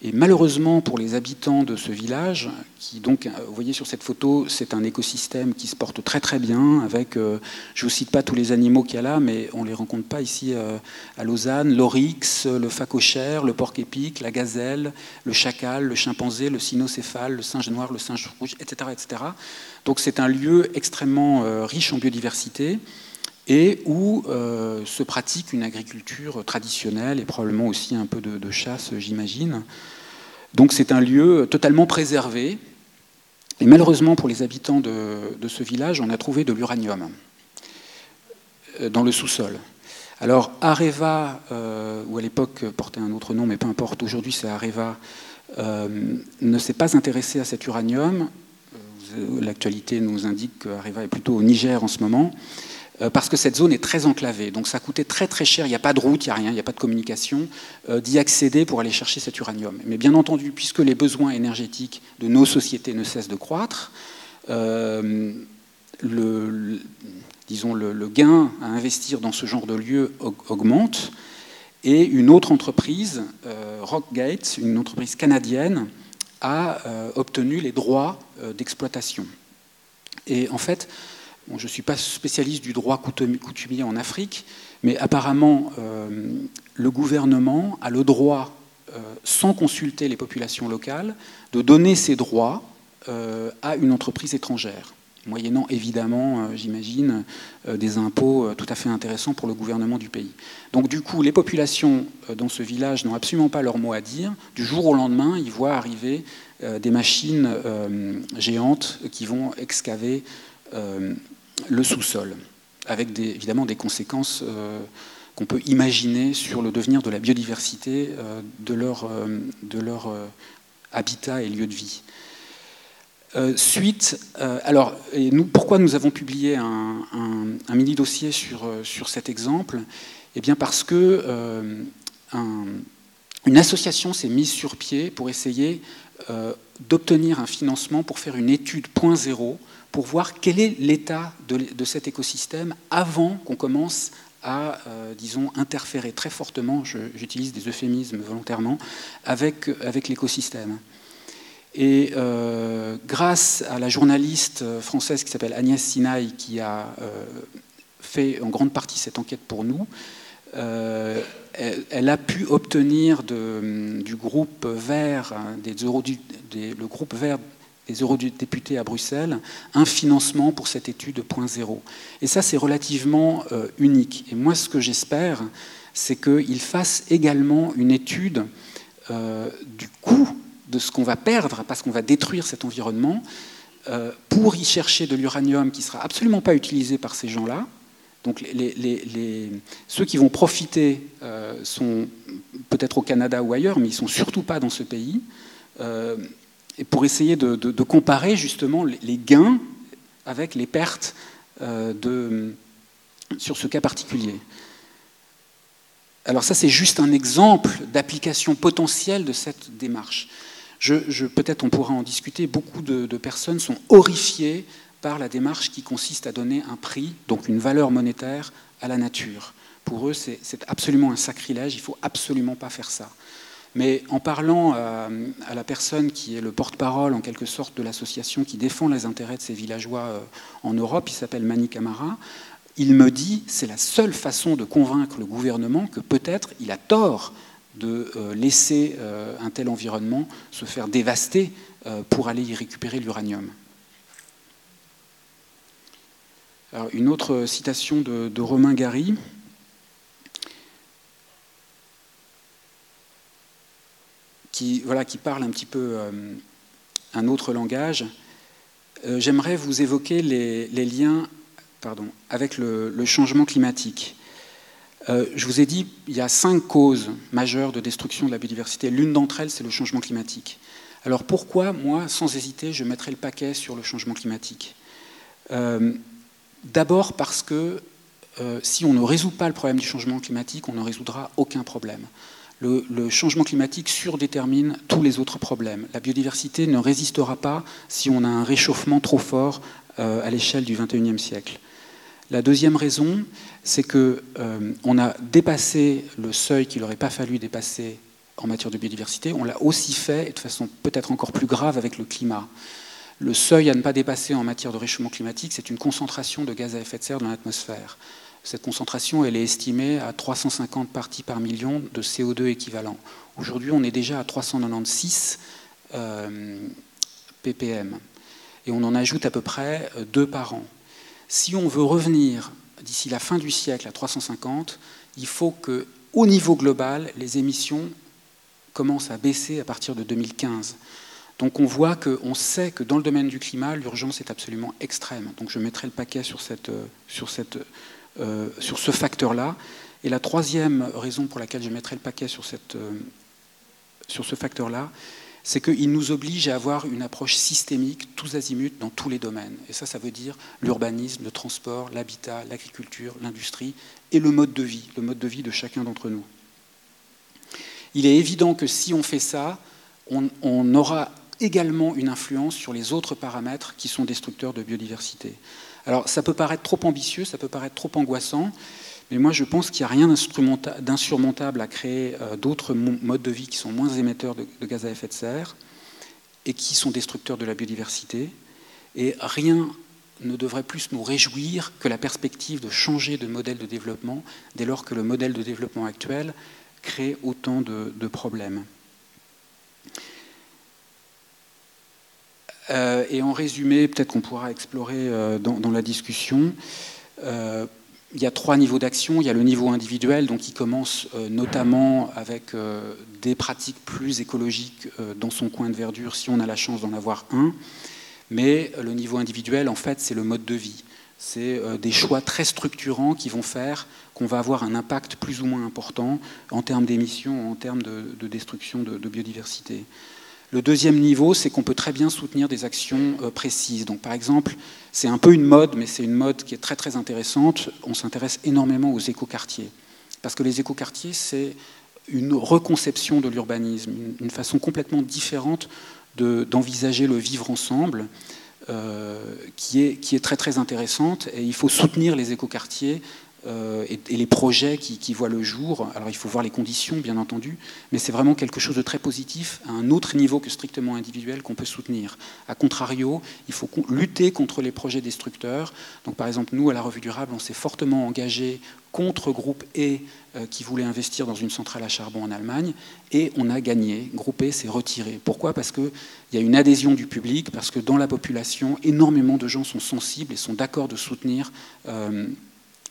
Et malheureusement pour les habitants de ce village, qui donc, euh, vous voyez sur cette photo, c'est un écosystème qui se porte très très bien, avec, euh, je ne vous cite pas tous les animaux qu'il y a là, mais on ne les rencontre pas ici euh, à Lausanne, l'oryx, le phacochère, le porc-épic, la gazelle, le chacal, le chimpanzé, le cynocéphale, le singe noir, le singe rouge, etc. etc. Donc c'est un lieu extrêmement riche en biodiversité et où euh, se pratique une agriculture traditionnelle et probablement aussi un peu de, chasse, j'imagine. Donc c'est un lieu totalement préservé. Et malheureusement pour les habitants de, ce village, on a trouvé de l'uranium euh, dans le sous-sol. Alors Areva, euh, ou à l'époque portait un autre nom, mais peu importe, aujourd'hui c'est Areva, ne s'est pas intéressé à cet uranium. L'actualité nous indique qu'Areva est plutôt au Niger en ce moment. Euh, parce que cette zone est très enclavée. Donc ça coûtait très très cher, il n'y a pas de route, il n'y a rien, il n'y a pas de communication, euh, d'y accéder pour aller chercher cet uranium. Mais bien entendu, puisque les besoins énergétiques de nos sociétés ne cessent de croître, euh, le, disons, le, gain à investir dans ce genre de lieu augmente. Et une autre entreprise, Rockgate, une entreprise canadienne, a obtenu les droits d'exploitation. Et en fait, je ne suis pas spécialiste du droit coutumier en Afrique, mais apparemment, le gouvernement a le droit, sans consulter les populations locales, de donner ses droits à une entreprise étrangère moyennant évidemment, euh, j'imagine, euh, des impôts euh, tout à fait intéressants pour le gouvernement du pays. Donc du coup, les populations dans ce village n'ont absolument pas leur mot à dire. Du jour au lendemain, ils voient arriver des machines géantes qui vont excaver le sous-sol, avec évidemment des conséquences qu'on peut imaginer sur le devenir de la biodiversité de leur, de leur habitat et lieu de vie. Euh, suite, euh, alors, pourquoi nous avons publié un, mini dossier sur, euh, sur cet exemple? Eh bien, parce que une association s'est mise sur pied pour essayer d'obtenir un financement pour faire une étude point zéro pour voir quel est l'état de, cet écosystème avant qu'on commence à, disons, interférer très fortement, j'utilise des euphémismes volontairement, avec, avec l'écosystème. Et euh, grâce à la journaliste française qui s'appelle Agnès Sinaï, qui a euh, fait en grande partie cette enquête pour nous, euh, elle, a pu obtenir du groupe vert, hein, le groupe vert des eurodéputés à Bruxelles, un financement pour cette étude point zéro. Et ça, c'est relativement unique. Et moi, ce que j'espère, c'est qu'il fasse également une étude du coût de ce qu'on va perdre parce qu'on va détruire cet environnement euh, pour y chercher de l'uranium qui ne sera absolument pas utilisé par ces gens-là. Donc les, ceux qui vont profiter euh, sont peut-être au Canada ou ailleurs, mais ils ne sont surtout pas dans ce pays. Euh, et pour essayer de, comparer justement les gains avec les pertes de, sur ce cas particulier. Alors ça, c'est juste un exemple d'application potentielle de cette démarche. Peut-être on pourra en discuter. Beaucoup de, personnes sont horrifiées par la démarche qui consiste à donner un prix, donc une valeur monétaire, à la nature. Pour eux, c'est absolument un sacrilège, il ne faut absolument pas faire ça. Mais en parlant à, la personne qui est le porte-parole, en quelque sorte, de l'association qui défend les intérêts de ces villageois euh, en Europe, il s'appelle Mani Camara, il me dit c'est la seule façon de convaincre le gouvernement que peut-être il a tort de euh, laisser euh, un tel environnement se faire dévaster euh, pour aller y récupérer l'uranium. une autre citation de, Romain Gary. Qui, voilà, qui parle un petit peu un autre langage. J'aimerais vous évoquer les, liens avec le changement climatique. Euh, je vous ai dit, il y a cinq causes majeures de destruction de la biodiversité. L'une d'entre elles, c'est le changement climatique. Alors pourquoi, moi, sans hésiter, je mettrai le paquet sur le changement climatique? Euh, D'abord parce que euh, si on ne résout pas le problème du changement climatique, on ne résoudra aucun problème. Le, changement climatique surdétermine tous les autres problèmes. La biodiversité ne résistera pas si on a un réchauffement trop fort à l'échelle du XXIe siècle. La deuxième raison, c'est qu'on euh, a dépassé le seuil qu'il n'aurait pas fallu dépasser en matière de biodiversité. On l'a aussi fait, de façon peut-être encore plus grave, avec le climat. Le seuil à ne pas dépasser en matière de réchauffement climatique, c'est une concentration de gaz à effet de serre dans l'atmosphère. Cette concentration, elle est estimée à 350 parties par million de CO2 équivalent. Aujourd'hui, on est déjà à 396 euh, ppm. Et on en ajoute à peu près euh, deux par an. Si on veut revenir d'ici la fin du siècle à 350, il faut que, au niveau global, les émissions commencent à baisser à partir de 2015. Donc on voit qu'on sait que dans le domaine du climat, l'urgence est absolument extrême. Donc je mettrai le paquet sur, cette, sur, cette, euh, sur ce facteur-là. Et la troisième raison pour laquelle je mettrai le paquet sur, cette, euh, sur ce facteur-là, c'est qu'il nous oblige à avoir une approche systémique, tous azimuts, dans tous les domaines. Et ça, ça veut dire l'urbanisme, le transport, l'habitat, l'agriculture, l'industrie et le mode de vie, le mode de vie de chacun d'entre nous. Il est évident que si on fait ça, on, on aura également une influence sur les autres paramètres qui sont destructeurs de biodiversité. Alors ça peut paraître trop ambitieux, ça peut paraître trop angoissant, mais moi, je pense qu'il n'y a rien d'insurmontable à créer euh, d'autres modes de vie qui sont moins émetteurs de, gaz à effet de serre. et qui sont destructeurs de la biodiversité. Et rien ne devrait plus nous réjouir que la perspective de changer de modèle de développement dès lors que le modèle de développement actuel crée autant de, problèmes. Euh, et en résumé, peut-être qu'on pourra explorer euh, dans, la discussion, euh, il y a trois niveaux d'action. Il y a le niveau individuel, donc qui commence notamment avec des pratiques plus écologiques dans son coin de verdure, si on a la chance d'en avoir un. Mais le niveau individuel, en fait, c'est le mode de vie. C'est des choix très structurants qui vont faire qu'on va avoir un impact plus ou moins important en termes d'émissions, en termes de, destruction de biodiversité. Le deuxième niveau, c'est qu'on peut très bien soutenir des actions euh, précises. Donc, par exemple, c'est un peu une mode, mais c'est une mode qui est très très intéressante. On s'intéresse énormément aux écoquartiers. Parce que les écoquartiers, c'est une reconception de l'urbanisme, une façon complètement différente d'envisager le vivre ensemble, euh, qui, est, qui est très très intéressante. Et il faut soutenir les écoquartiers euh, et, les projets qui, voient le jour. Alors il faut voir les conditions, bien entendu, mais c'est vraiment quelque chose de très positif, à un autre niveau que strictement individuel, qu'on peut soutenir. A contrario, il faut lutter contre les projets destructeurs. Donc par exemple, nous, à la Revue Durable, on s'est fortement engagé contre Groupe E euh, qui voulait investir dans une centrale à charbon en Allemagne, et on a gagné. Groupe E s'est retiré. Pourquoi? Parce qu'il y a une adhésion du public, parce que dans la population, énormément de gens sont sensibles et sont d'accord de soutenir. Euh,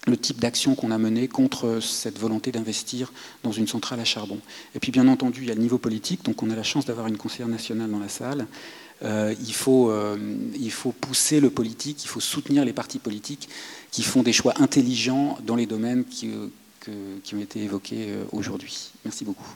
le type d'action qu'on a mené contre cette volonté d'investir dans une centrale à charbon. Et puis bien entendu, il y a le niveau politique, donc on a la chance d'avoir une conseillère nationale dans la salle. Euh, il, faut, euh, il faut pousser le politique, il faut soutenir les partis politiques qui font des choix intelligents dans les domaines qui, ont été évoqués euh, aujourd'hui. Merci beaucoup.